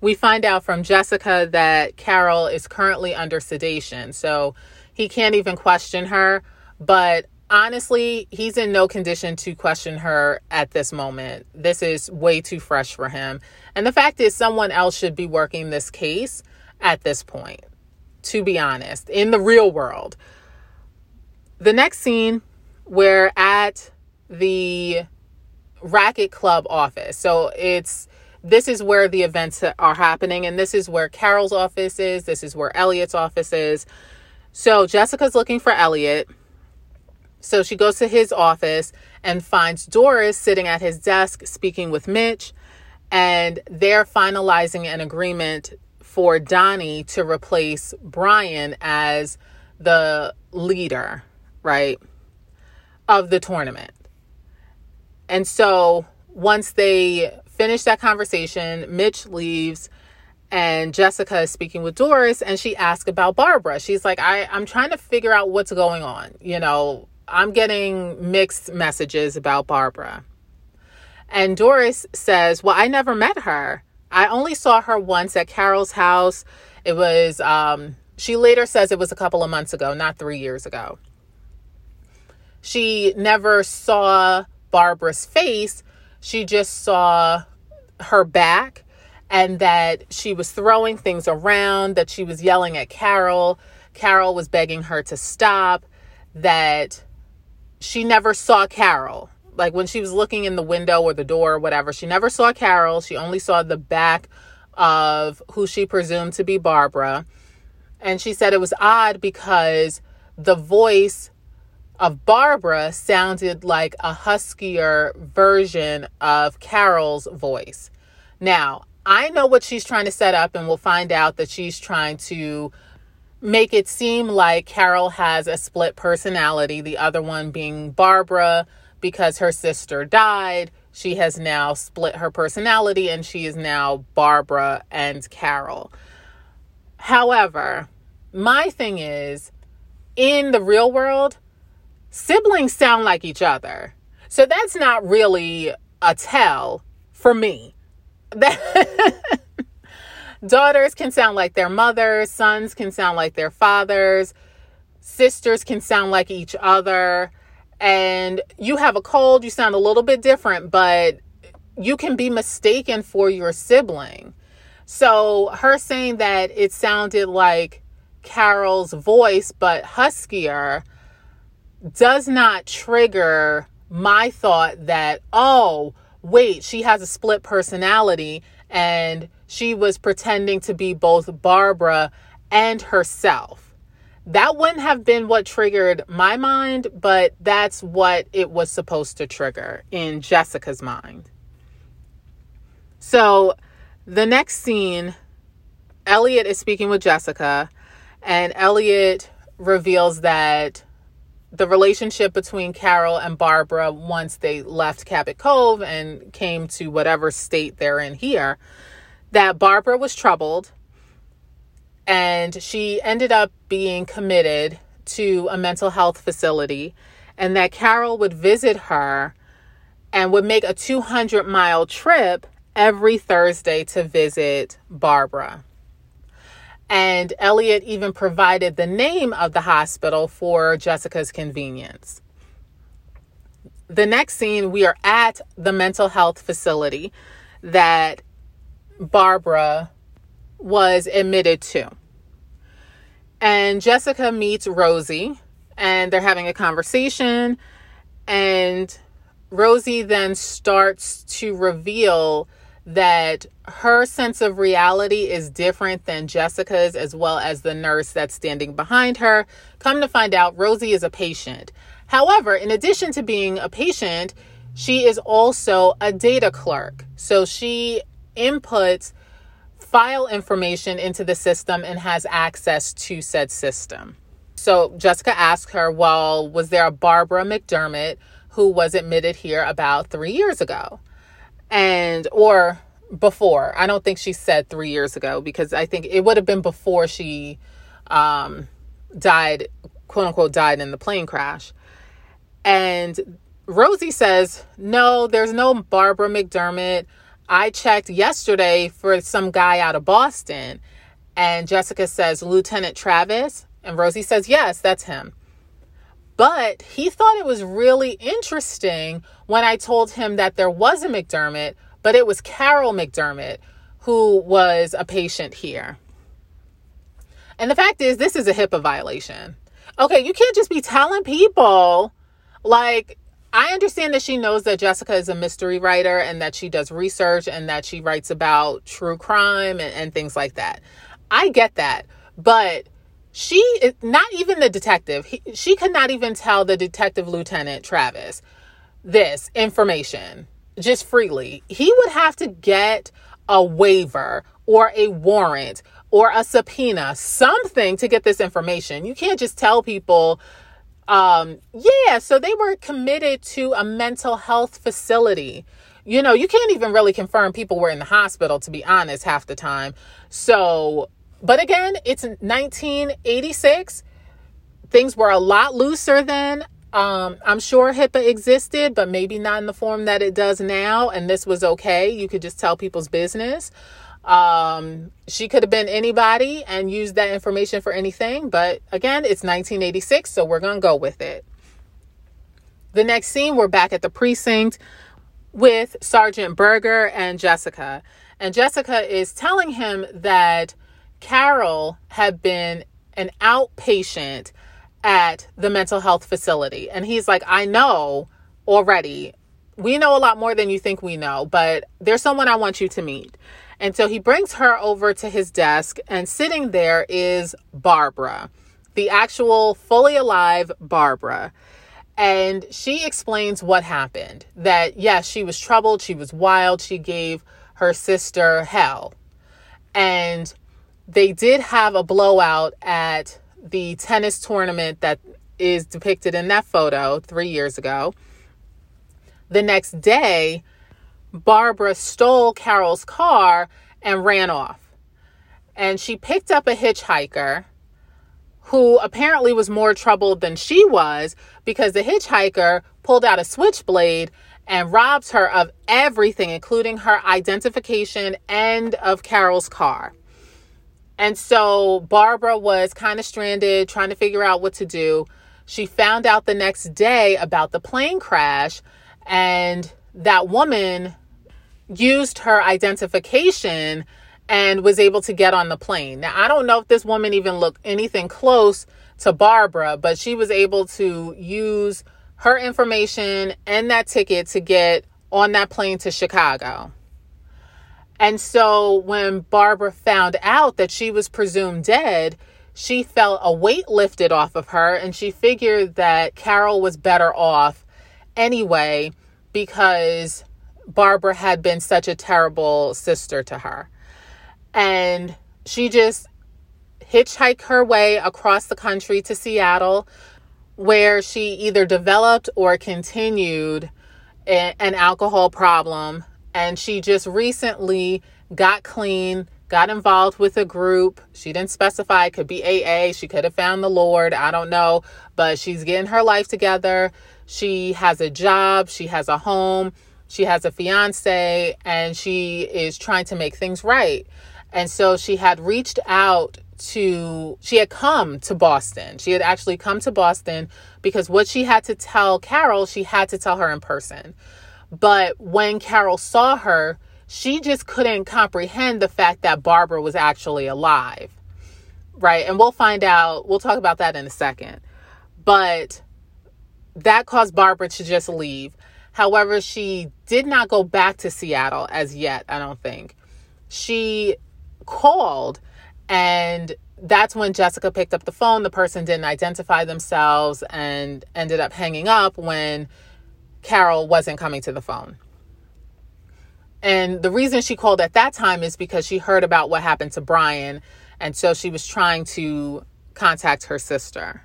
We find out from Jessica that Carol is currently under sedation, so he can't even question her. But honestly, he's in no condition to question her at this moment. This is way too fresh for him. And the fact is, someone else should be working this case at this point, to be honest, in the real world. The next scene, we're at the Racket Club office. So it's this is where the events are happening, and this is where Carol's office is. This is where Elliot's office is. So Jessica's looking for Elliot. So she goes to his office and finds Doris sitting at his desk speaking with Mitch, and they're finalizing an agreement for Donnie to replace Brian as the leader, right, of the tournament. And so once they finish that conversation, Mitch leaves and Jessica is speaking with Doris and she asks about Barbara. She's like, I, I'm trying to figure out what's going on. You know, I'm getting mixed messages about Barbara. And Doris says, Well, I never met her. I only saw her once at Carol's house. It was, um, she later says it was a couple of months ago, not three years ago. She never saw Barbara's face, she just saw her back and that she was throwing things around, that she was yelling at Carol. Carol was begging her to stop, that she never saw Carol. Like when she was looking in the window or the door or whatever, she never saw Carol. She only saw the back of who she presumed to be Barbara. And she said it was odd because the voice of Barbara sounded like a huskier version of Carol's voice. Now, I know what she's trying to set up, and we'll find out that she's trying to make it seem like Carol has a split personality, the other one being Barbara because her sister died. She has now split her personality and she is now Barbara and Carol. However, my thing is in the real world, siblings sound like each other. So that's not really a tell for me. Daughters can sound like their mothers, sons can sound like their fathers, sisters can sound like each other. And you have a cold, you sound a little bit different, but you can be mistaken for your sibling. So, her saying that it sounded like Carol's voice, but huskier, does not trigger my thought that, oh, wait, she has a split personality and she was pretending to be both Barbara and herself. That wouldn't have been what triggered my mind, but that's what it was supposed to trigger in Jessica's mind. So the next scene, Elliot is speaking with Jessica, and Elliot reveals that the relationship between Carol and Barbara once they left Cabot Cove and came to whatever state they're in here, that Barbara was troubled and she ended up being committed to a mental health facility, and that Carol would visit her and would make a 200 mile trip every Thursday to visit Barbara. And Elliot even provided the name of the hospital for Jessica's convenience. The next scene, we are at the mental health facility that Barbara was admitted to. And Jessica meets Rosie, and they're having a conversation. And Rosie then starts to reveal that her sense of reality is different than Jessica's, as well as the nurse that's standing behind her. Come to find out, Rosie is a patient. However, in addition to being a patient, she is also a data clerk. So she inputs file information into the system and has access to said system. So Jessica asked her, Well, was there a Barbara McDermott who was admitted here about three years ago? and or before. I don't think she said three years ago because I think it would have been before she um, died, quote unquote, died in the plane crash. And Rosie says, No, there's no Barbara McDermott. I checked yesterday for some guy out of Boston. And Jessica says, Lieutenant Travis. And Rosie says, Yes, that's him. But he thought it was really interesting when I told him that there was a McDermott, but it was Carol McDermott who was a patient here. And the fact is, this is a HIPAA violation. Okay, you can't just be telling people, like, I understand that she knows that Jessica is a mystery writer and that she does research and that she writes about true crime and, and things like that. I get that. But she not even the detective he, she could not even tell the detective lieutenant travis this information just freely he would have to get a waiver or a warrant or a subpoena something to get this information you can't just tell people um yeah so they were committed to a mental health facility you know you can't even really confirm people were in the hospital to be honest half the time so but again, it's 1986. Things were a lot looser then. Um, I'm sure HIPAA existed, but maybe not in the form that it does now. And this was okay. You could just tell people's business. Um, she could have been anybody and used that information for anything. But again, it's 1986, so we're going to go with it. The next scene, we're back at the precinct with Sergeant Berger and Jessica. And Jessica is telling him that Carol had been an outpatient at the mental health facility. And he's like, I know already. We know a lot more than you think we know, but there's someone I want you to meet. And so he brings her over to his desk, and sitting there is Barbara, the actual fully alive Barbara. And she explains what happened that, yes, she was troubled, she was wild, she gave her sister hell. And they did have a blowout at the tennis tournament that is depicted in that photo three years ago. The next day, Barbara stole Carol's car and ran off. And she picked up a hitchhiker who apparently was more troubled than she was because the hitchhiker pulled out a switchblade and robs her of everything, including her identification and of Carol's car. And so Barbara was kind of stranded, trying to figure out what to do. She found out the next day about the plane crash, and that woman used her identification and was able to get on the plane. Now, I don't know if this woman even looked anything close to Barbara, but she was able to use her information and that ticket to get on that plane to Chicago. And so when Barbara found out that she was presumed dead, she felt a weight lifted off of her and she figured that Carol was better off anyway because Barbara had been such a terrible sister to her. And she just hitchhiked her way across the country to Seattle, where she either developed or continued an alcohol problem and she just recently got clean, got involved with a group. She didn't specify, it could be AA, she could have found the Lord, I don't know, but she's getting her life together. She has a job, she has a home, she has a fiance, and she is trying to make things right. And so she had reached out to, she had come to Boston. She had actually come to Boston because what she had to tell Carol, she had to tell her in person. But when Carol saw her, she just couldn't comprehend the fact that Barbara was actually alive. Right. And we'll find out, we'll talk about that in a second. But that caused Barbara to just leave. However, she did not go back to Seattle as yet, I don't think. She called and that's when Jessica picked up the phone. The person didn't identify themselves and ended up hanging up when Carol wasn't coming to the phone. And the reason she called at that time is because she heard about what happened to Brian. And so she was trying to contact her sister.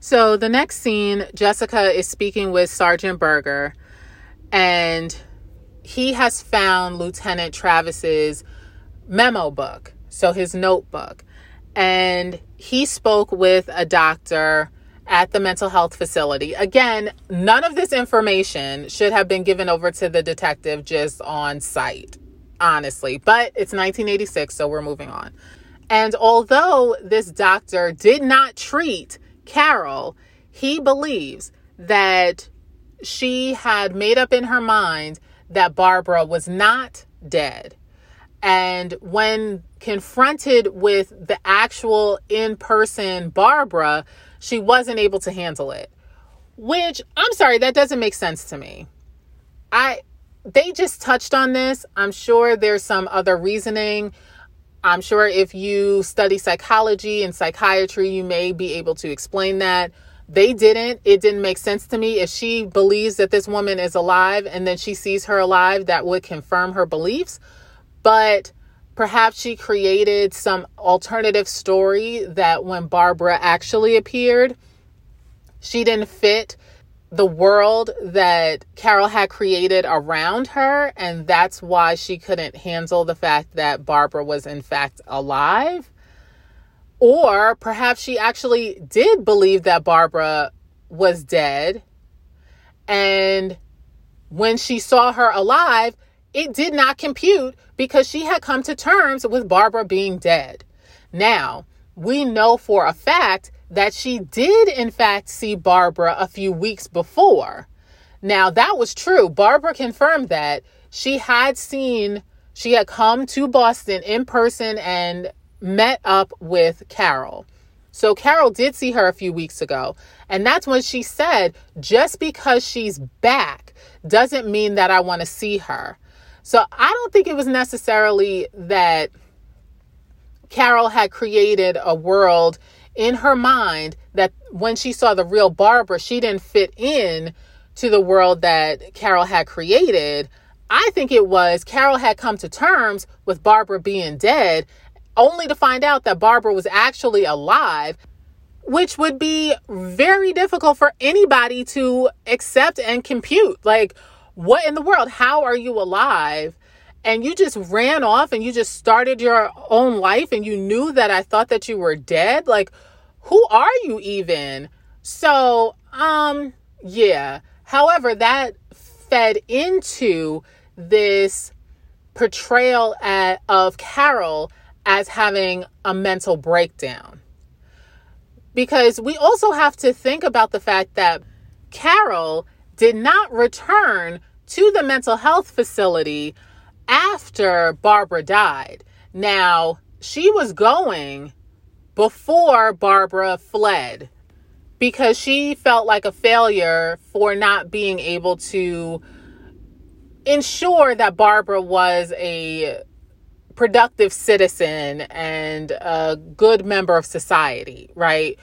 So the next scene, Jessica is speaking with Sergeant Berger, and he has found Lieutenant Travis's memo book, so his notebook. And he spoke with a doctor at the mental health facility. Again, none of this information should have been given over to the detective just on site, honestly. But it's 1986, so we're moving on. And although this doctor did not treat Carol, he believes that she had made up in her mind that Barbara was not dead. And when confronted with the actual in person Barbara, she wasn't able to handle it. Which, I'm sorry, that doesn't make sense to me. I they just touched on this. I'm sure there's some other reasoning. I'm sure if you study psychology and psychiatry, you may be able to explain that. They didn't. It didn't make sense to me. If she believes that this woman is alive and then she sees her alive, that would confirm her beliefs. But perhaps she created some alternative story that when Barbara actually appeared, she didn't fit the world that Carol had created around her. And that's why she couldn't handle the fact that Barbara was, in fact, alive. Or perhaps she actually did believe that Barbara was dead. And when she saw her alive, it did not compute because she had come to terms with Barbara being dead. Now, we know for a fact that she did, in fact, see Barbara a few weeks before. Now, that was true. Barbara confirmed that she had seen, she had come to Boston in person and met up with Carol. So Carol did see her a few weeks ago. And that's when she said, just because she's back doesn't mean that I want to see her. So I don't think it was necessarily that Carol had created a world in her mind that when she saw the real Barbara, she didn't fit in to the world that Carol had created. I think it was Carol had come to terms with Barbara being dead only to find out that Barbara was actually alive, which would be very difficult for anybody to accept and compute. Like, what in the world? How are you alive? And you just ran off and you just started your own life and you knew that I thought that you were dead. Like, who are you even? So, um, yeah. However, that fed into this portrayal at, of Carol as having a mental breakdown. Because we also have to think about the fact that Carol did not return to the mental health facility after Barbara died. Now, she was going before Barbara fled because she felt like a failure for not being able to ensure that Barbara was a productive citizen and a good member of society, right?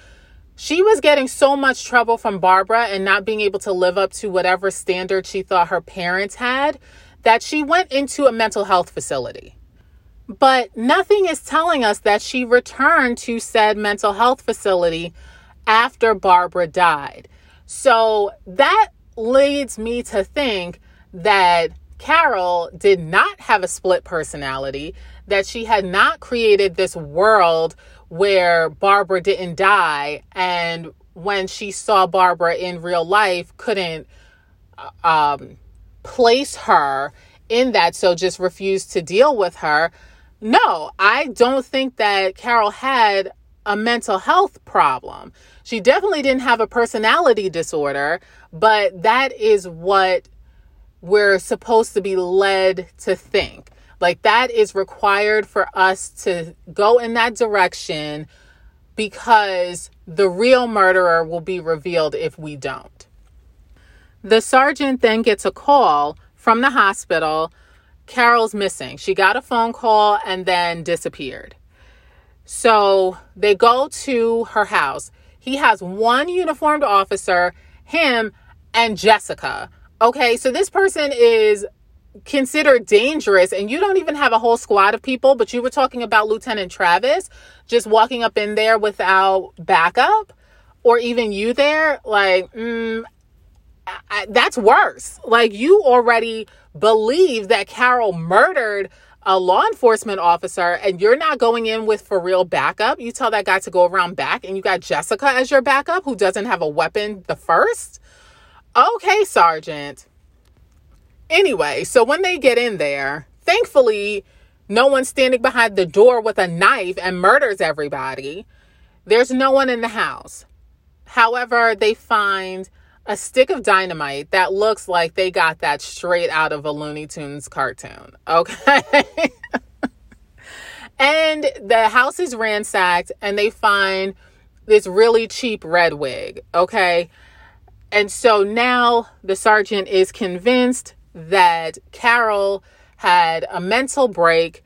She was getting so much trouble from Barbara and not being able to live up to whatever standard she thought her parents had that she went into a mental health facility. But nothing is telling us that she returned to said mental health facility after Barbara died. So that leads me to think that Carol did not have a split personality, that she had not created this world where Barbara didn't die and when she saw Barbara in real life couldn't uh, um, place her in that so just refused to deal with her. No, I don't think that Carol had a mental health problem. She definitely didn't have a personality disorder, but that is what we're supposed to be led to think. Like that is required for us to go in that direction because the real murderer will be revealed if we don't. The sergeant then gets a call from the hospital. Carol's missing. She got a phone call and then disappeared. So they go to her house. He has one uniformed officer, him, and Jessica. Okay, so this person is considered dangerous and you don't even have a whole squad of people, but you were talking about Lieutenant Travis just walking up in there without backup or even you there. Like, mm, I, that's worse. Like, you already believe that Carol murdered a law enforcement officer and you're not going in with for real backup. You tell that guy to go around back and you got Jessica as your backup who doesn't have a weapon the first. Okay, Sergeant. Anyway, so when they get in there, thankfully, no one's standing behind the door with a knife and murders everybody. There's no one in the house. However, they find a stick of dynamite that looks like they got that straight out of a Looney Tunes cartoon. Okay. and the house is ransacked and they find this really cheap red wig. Okay. And so now the sergeant is convinced that Carol had a mental break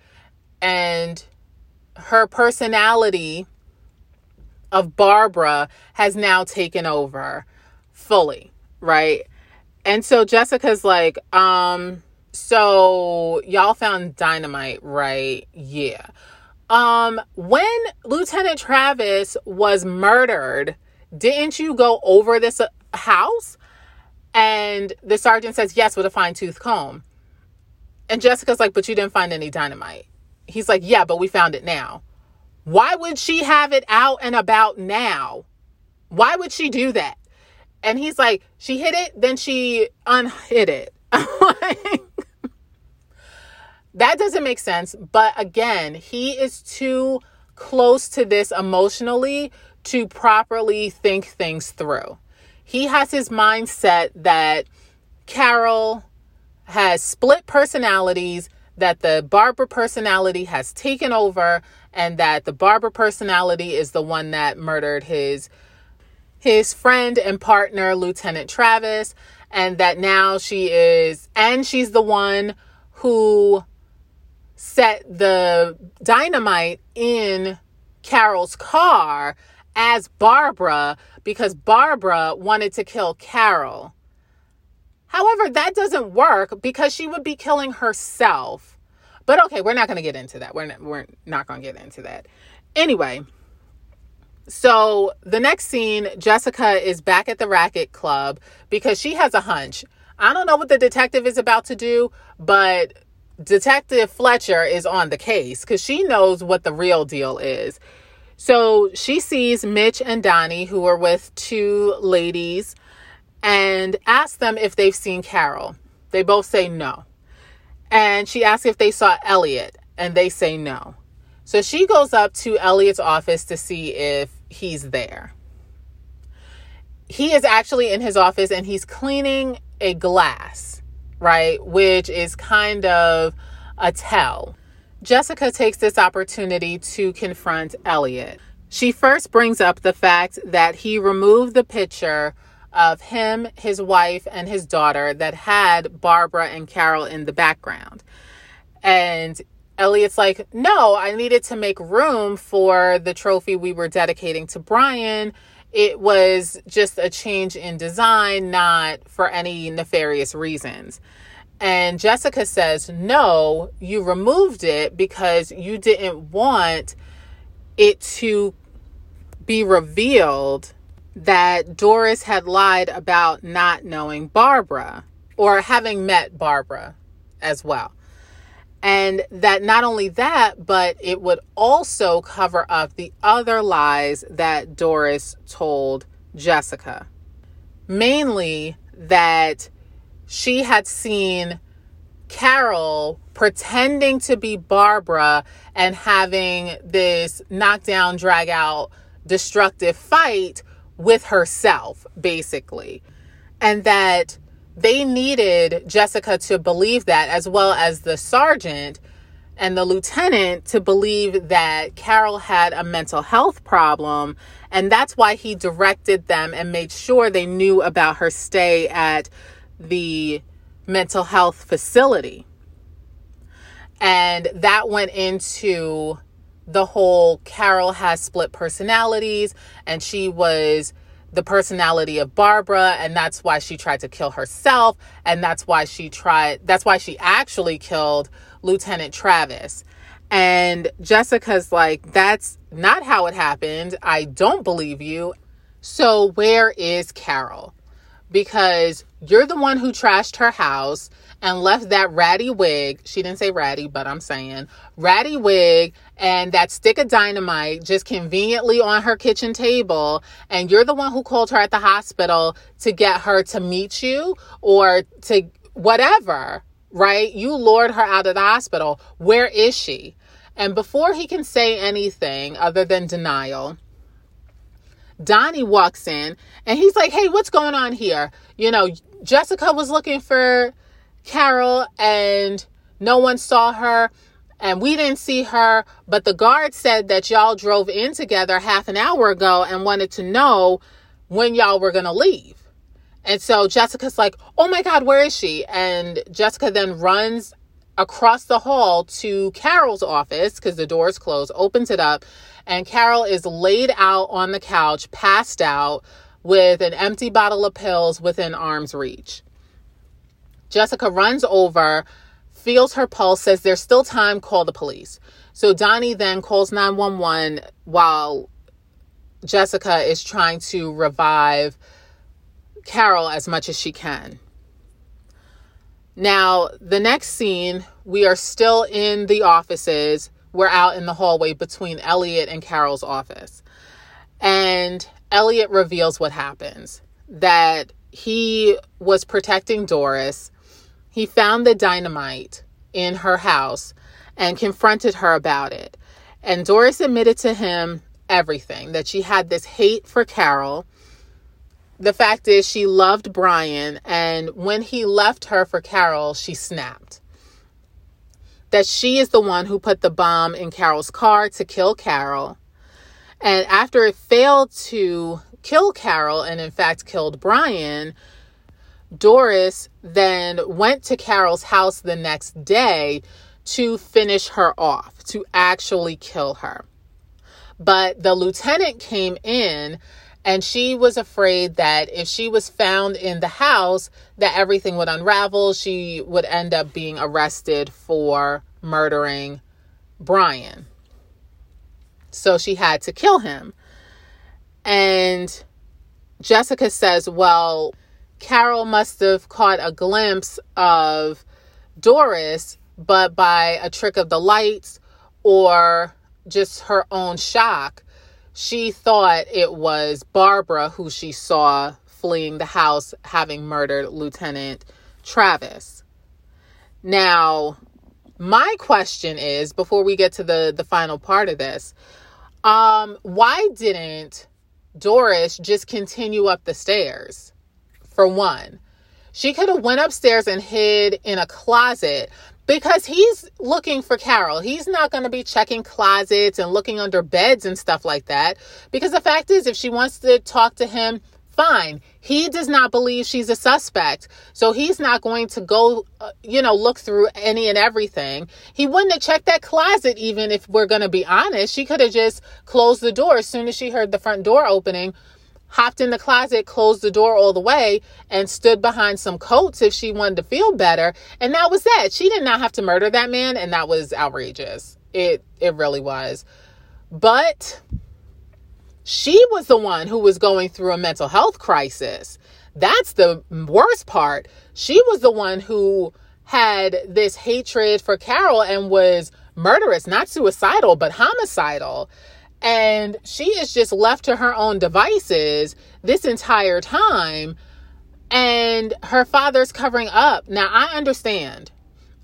and her personality of Barbara has now taken over fully, right? And so Jessica's like, um, so y'all found dynamite, right? Yeah. Um, when Lieutenant Travis was murdered, didn't you go over this house? And the sergeant says, yes, with a fine tooth comb. And Jessica's like, but you didn't find any dynamite. He's like, yeah, but we found it now. Why would she have it out and about now? Why would she do that? And he's like, she hit it, then she unhit it. that doesn't make sense. But again, he is too close to this emotionally to properly think things through. He has his mindset that Carol has split personalities, that the Barbara personality has taken over, and that the Barbara personality is the one that murdered his his friend and partner, Lieutenant Travis, and that now she is, and she's the one who set the dynamite in Carol's car as Barbara because Barbara wanted to kill Carol. However, that doesn't work because she would be killing herself. But okay, we're not going to get into that. We're not, we're not going to get into that. Anyway, so the next scene, Jessica is back at the racket club because she has a hunch. I don't know what the detective is about to do, but Detective Fletcher is on the case because she knows what the real deal is. So she sees Mitch and Donnie, who are with two ladies, and asks them if they've seen Carol. They both say no. And she asks if they saw Elliot, and they say no. So she goes up to Elliot's office to see if he's there. He is actually in his office and he's cleaning a glass, right? Which is kind of a tell. Jessica takes this opportunity to confront Elliot. She first brings up the fact that he removed the picture of him, his wife, and his daughter that had Barbara and Carol in the background. And Elliot's like, no, I needed to make room for the trophy we were dedicating to Brian. It was just a change in design, not for any nefarious reasons. And Jessica says, no, you removed it because you didn't want it to be revealed that Doris had lied about not knowing Barbara or having met Barbara as well. And that not only that, but it would also cover up the other lies that Doris told Jessica. Mainly that she had seen Carol pretending to be Barbara and having this knockdown, drag out, destructive fight with herself, basically. And that they needed Jessica to believe that, as well as the sergeant, and the lieutenant to believe that Carol had a mental health problem. And that's why he directed them and made sure they knew about her stay at the mental health facility. And that went into the whole Carol has split personalities and she was the personality of Barbara and that's why she tried to kill herself and that's why she tried that's why she actually killed Lieutenant Travis. And Jessica's like that's not how it happened. I don't believe you. So where is Carol? Because you're the one who trashed her house and left that ratty wig. She didn't say ratty, but I'm saying ratty wig and that stick of dynamite just conveniently on her kitchen table. And you're the one who called her at the hospital to get her to meet you or to whatever, right? You lured her out of the hospital. Where is she? And before he can say anything other than denial, Donnie walks in and he's like, Hey, what's going on here? You know, Jessica was looking for Carol and no one saw her and we didn't see her, but the guard said that y'all drove in together half an hour ago and wanted to know when y'all were going to leave. And so Jessica's like, "Oh my god, where is she?" And Jessica then runs across the hall to Carol's office cuz the door is closed, opens it up, and Carol is laid out on the couch, passed out with an empty bottle of pills within arm's reach. Jessica runs over, feels her pulse, says there's still time, call the police. So Donnie then calls 911 while Jessica is trying to revive Carol as much as she can. Now, the next scene, we are still in the offices. We're out in the hallway between Elliot and Carol's office. And Elliot reveals what happens that he was protecting Doris he found the dynamite in her house and confronted her about it. And Doris admitted to him everything that she had this hate for Carol. The fact is, she loved Brian, and when he left her for Carol, she snapped. That she is the one who put the bomb in Carol's car to kill Carol. And after it failed to kill Carol and, in fact, killed Brian, Doris then went to Carol's house the next day to finish her off, to actually kill her. But the lieutenant came in and she was afraid that if she was found in the house that everything would unravel, she would end up being arrested for murdering Brian. So she had to kill him. And Jessica says, "Well, Carol must have caught a glimpse of Doris, but by a trick of the lights or just her own shock, she thought it was Barbara who she saw fleeing the house having murdered Lieutenant Travis. Now, my question is before we get to the the final part of this, um why didn't Doris just continue up the stairs? for one. She could have went upstairs and hid in a closet because he's looking for Carol. He's not going to be checking closets and looking under beds and stuff like that. Because the fact is, if she wants to talk to him, fine. He does not believe she's a suspect. So he's not going to go, uh, you know, look through any and everything. He wouldn't have checked that closet, even if we're going to be honest. She could have just closed the door as soon as she heard the front door opening hopped in the closet, closed the door all the way, and stood behind some coats if she wanted to feel better. And that was that. She did not have to murder that man, and that was outrageous. It it really was. But she was the one who was going through a mental health crisis. That's the worst part. She was the one who had this hatred for Carol and was murderous, not suicidal, but homicidal. And she is just left to her own devices this entire time. And her father's covering up. Now, I understand.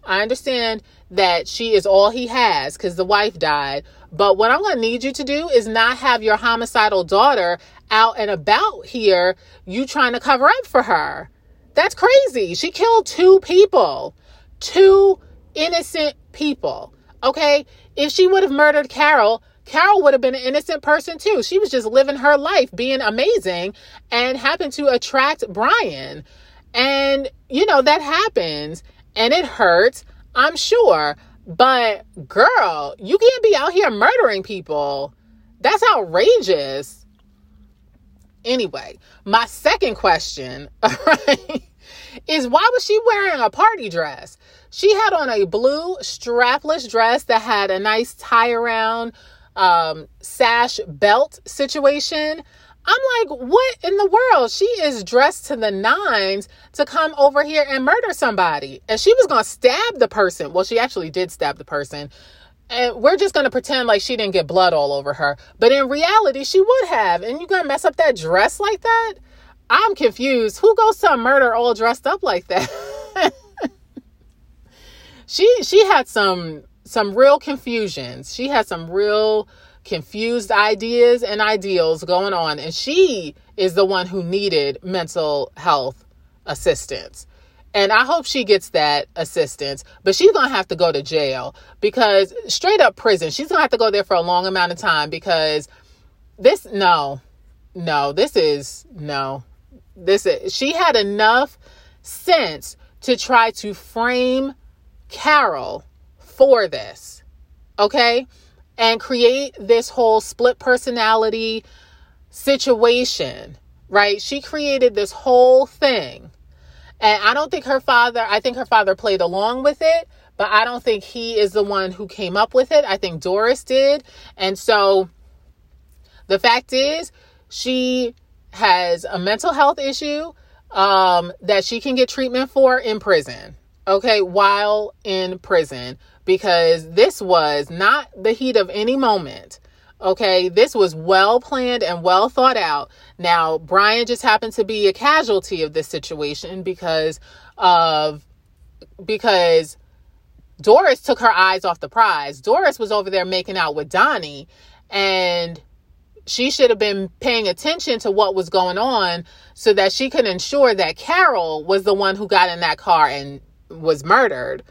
I understand that she is all he has because the wife died. But what I'm going to need you to do is not have your homicidal daughter out and about here, you trying to cover up for her. That's crazy. She killed two people, two innocent people Okay? If she would have murdered Carol, Carol would have been an innocent person too. She was just living her life being amazing and happened to attract Brian. And, you know, that happens and it hurts, I'm sure. But, girl, you can't be out here murdering people. That's outrageous. Anyway, my second question, right, is why was she wearing a party dress? She had on a blue strapless dress that had a nice tie around um, sash belt situation. I'm like, what in the world? She is dressed to the nines to come over here and murder somebody. And she was going to stab the person. Well, she actually did stab the person. And we're just going to pretend like she didn't get blood all over her. But in reality, she would have. And you're going to mess up that dress like that? I'm confused. Who goes to a murder all dressed up like that? she she had some some real confusions. She had some real confused ideas and ideals going on and she is the one who needed mental health assistance. And I hope she gets that assistance, but she's going to have to go to jail because straight up prison. She's going to have to go there for a long amount of time because this no. No, this is no. This is she had enough sense to try to frame Carol for this. Okay? And create this whole split personality situation, right? She created this whole thing. And I don't think her father, I think her father played along with it, but I don't think he is the one who came up with it. I think Doris did. And so the fact is, she has a mental health issue um, that she can get treatment for in prison. Okay, while in prison because this was not the heat of any moment. Okay, this was well planned and well thought out. Now, Brian just happened to be a casualty of this situation because of because Doris took her eyes off the prize. Doris was over there making out with Donnie and she should have been paying attention to what was going on so that she could ensure that Carol was the one who got in that car and was murdered.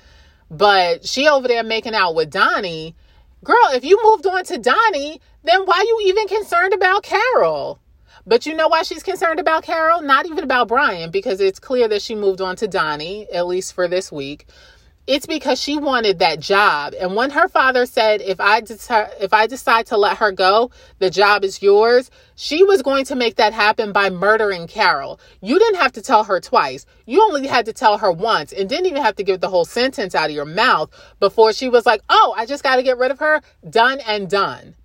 But she over there making out with Donnie. Girl, if you moved on to Donnie, then why you even concerned about Carol? But you know why she's concerned about Carol? Not even about Brian, because it's clear that she moved on to Donnie, at least for this week it's because she wanted that job. And when her father said if i decide if i decide to let her go the job is yours she was going to make that happen by murdering carol. You didn't have to tell her twice. You only had to tell her once and didn't even have to get the whole sentence out of your mouth before she was like oh i just got to get rid of her. Done and done.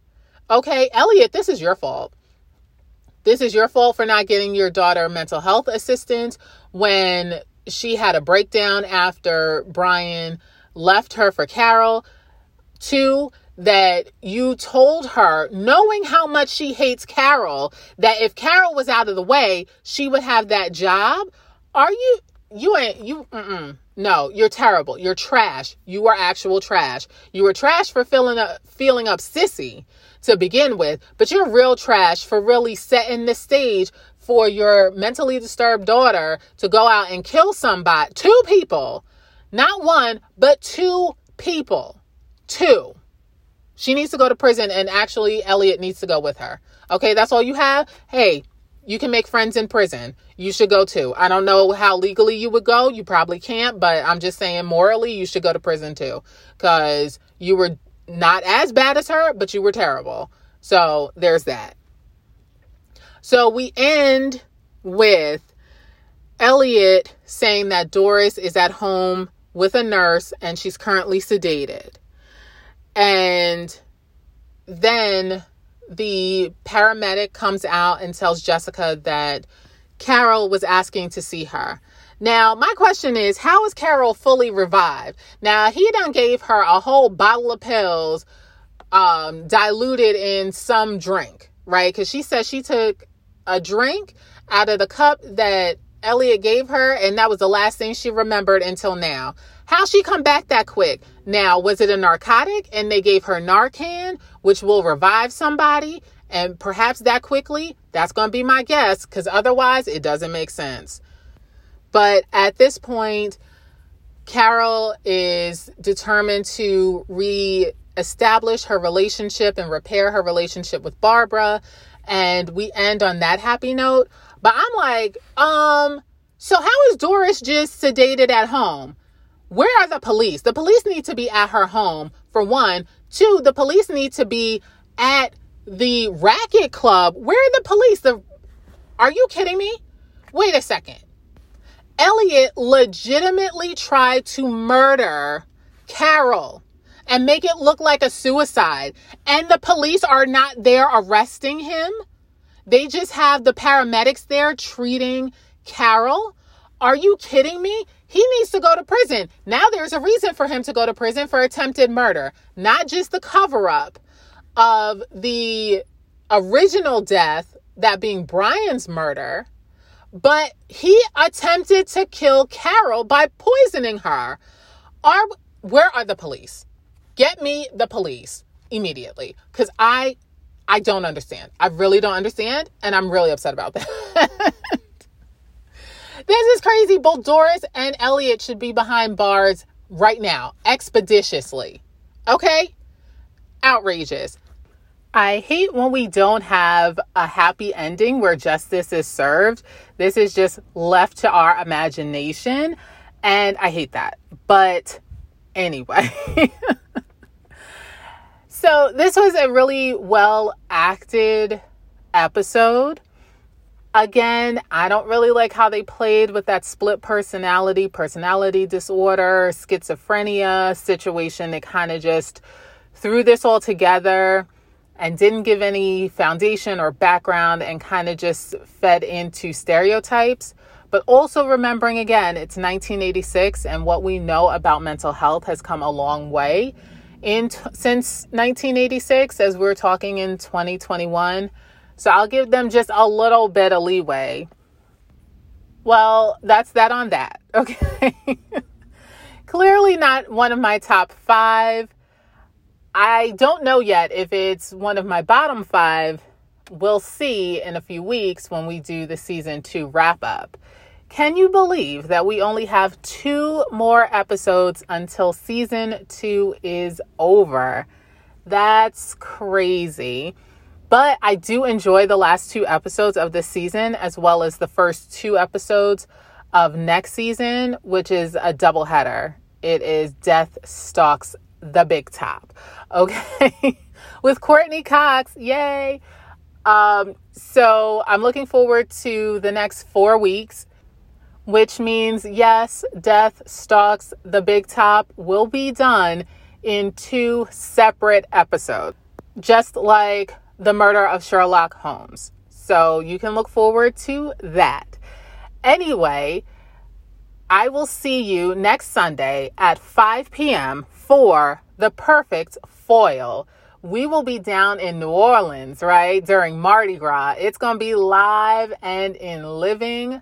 Okay elliot this is your fault. This is your fault for not getting your daughter mental health assistance when she had a breakdown after Brian left her for Carol. Two, that you told her, knowing how much she hates Carol, that if Carol was out of the way, she would have that job. Are you, you ain't, you, mm-mm. No, you're terrible. You're trash. You are actual trash. You were trash for feeling up, feeling up sissy to begin with, but you're real trash for really setting the stage for your mentally disturbed daughter to go out and kill somebody, two people, not one, but two people. Two. She needs to go to prison, and actually, Elliot needs to go with her. Okay, that's all you have? Hey, you can make friends in prison. You should go too. I don't know how legally you would go. You probably can't, but I'm just saying morally, you should go to prison too. Because you were not as bad as her, but you were terrible. So there's that. So we end with Elliot saying that Doris is at home with a nurse and she's currently sedated. And then the paramedic comes out and tells Jessica that Carol was asking to see her. Now, my question is, how is Carol fully revived? Now, he done gave her a whole bottle of pills um, diluted in some drink, right? Because she said she took a drink out of the cup that Elliot gave her, and that was the last thing she remembered until now. How she come back that quick? Now, was it a narcotic and they gave her Narcan, which will revive somebody, and perhaps that quickly? That's going to be my guess, because otherwise it doesn't make sense. But at this point, Carol is determined to re-establish her relationship and repair her relationship with Barbara, and we end on that happy note. But I'm like, um, so how is Doris just sedated at home? Where are the police? The police need to be at her home for one. Two, the police need to be at the racket club. Where are the police? The Are you kidding me? Wait a second. Elliot legitimately tried to murder Carol and make it look like a suicide. And the police are not there arresting him. They just have the paramedics there treating Carol. Are you kidding me? He needs to go to prison. Now there's a reason for him to go to prison for attempted murder, not just the cover up of the original death, that being Brian's murder, but he attempted to kill Carol by poisoning her. Are where are the police? Get me the police immediately cuz I I don't understand. I really don't understand and I'm really upset about that. this is crazy. Both Doris and Elliot should be behind bars right now, expeditiously. Okay? Outrageous. I hate when we don't have a happy ending where justice is served. This is just left to our imagination. And I hate that. But anyway. so, this was a really well acted episode. Again, I don't really like how they played with that split personality, personality disorder, schizophrenia situation. They kind of just threw this all together and didn't give any foundation or background and kind of just fed into stereotypes. But also remembering again, it's 1986 and what we know about mental health has come a long way in t- since 1986 as we're talking in 2021. So I'll give them just a little bit of leeway. Well, that's that on that. Okay. Clearly not one of my top 5 I don't know yet if it's one of my bottom five. We'll see in a few weeks when we do the season two wrap up. Can you believe that we only have two more episodes until season two is over? That's crazy. But I do enjoy the last two episodes of this season, as well as the first two episodes of next season, which is a double header. It is Death Stalks the Big Top. Okay. With Courteney Cox. Yay. Um, so I'm looking forward to the next four weeks, which means, yes, Death Stalks the Big Top will be done in two separate episodes, just like the murder of Sherlock Holmes. So you can look forward to that. Anyway, I will see you next Sunday at 5 p.m. for the perfect foil. We will be down in New Orleans, right, during Mardi Gras. It's going to be live and in living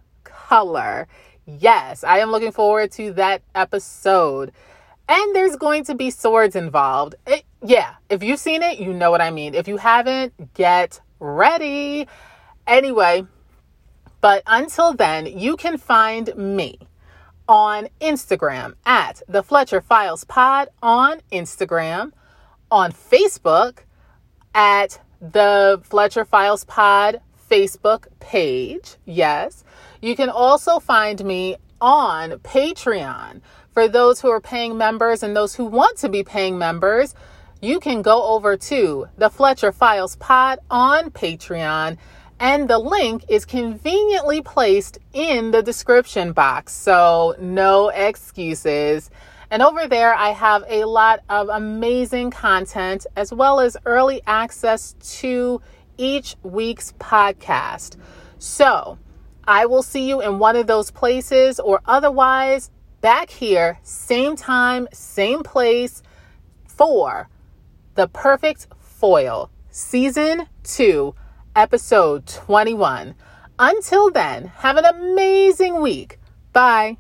color. Yes, I am looking forward to that episode. And there's going to be swords involved. It, yeah, if you've seen it, you know what I mean. If you haven't, get ready. Anyway, but until then, you can find me on Instagram at the Fletcher Files Pod on Instagram, on Facebook at the Fletcher Files Pod Facebook page. Yes. You can also find me on Patreon. For those who are paying members and those who want to be paying members, you can go over to the Fletcher Files Pod on Patreon and the link is conveniently placed in the description box. So, no excuses. And over there, I have a lot of amazing content as well as early access to each week's podcast. So, I will see you in one of those places or otherwise back here, same time, same place for The Perfect Foil, Season 2 episode 21. Until then, have an amazing week. Bye.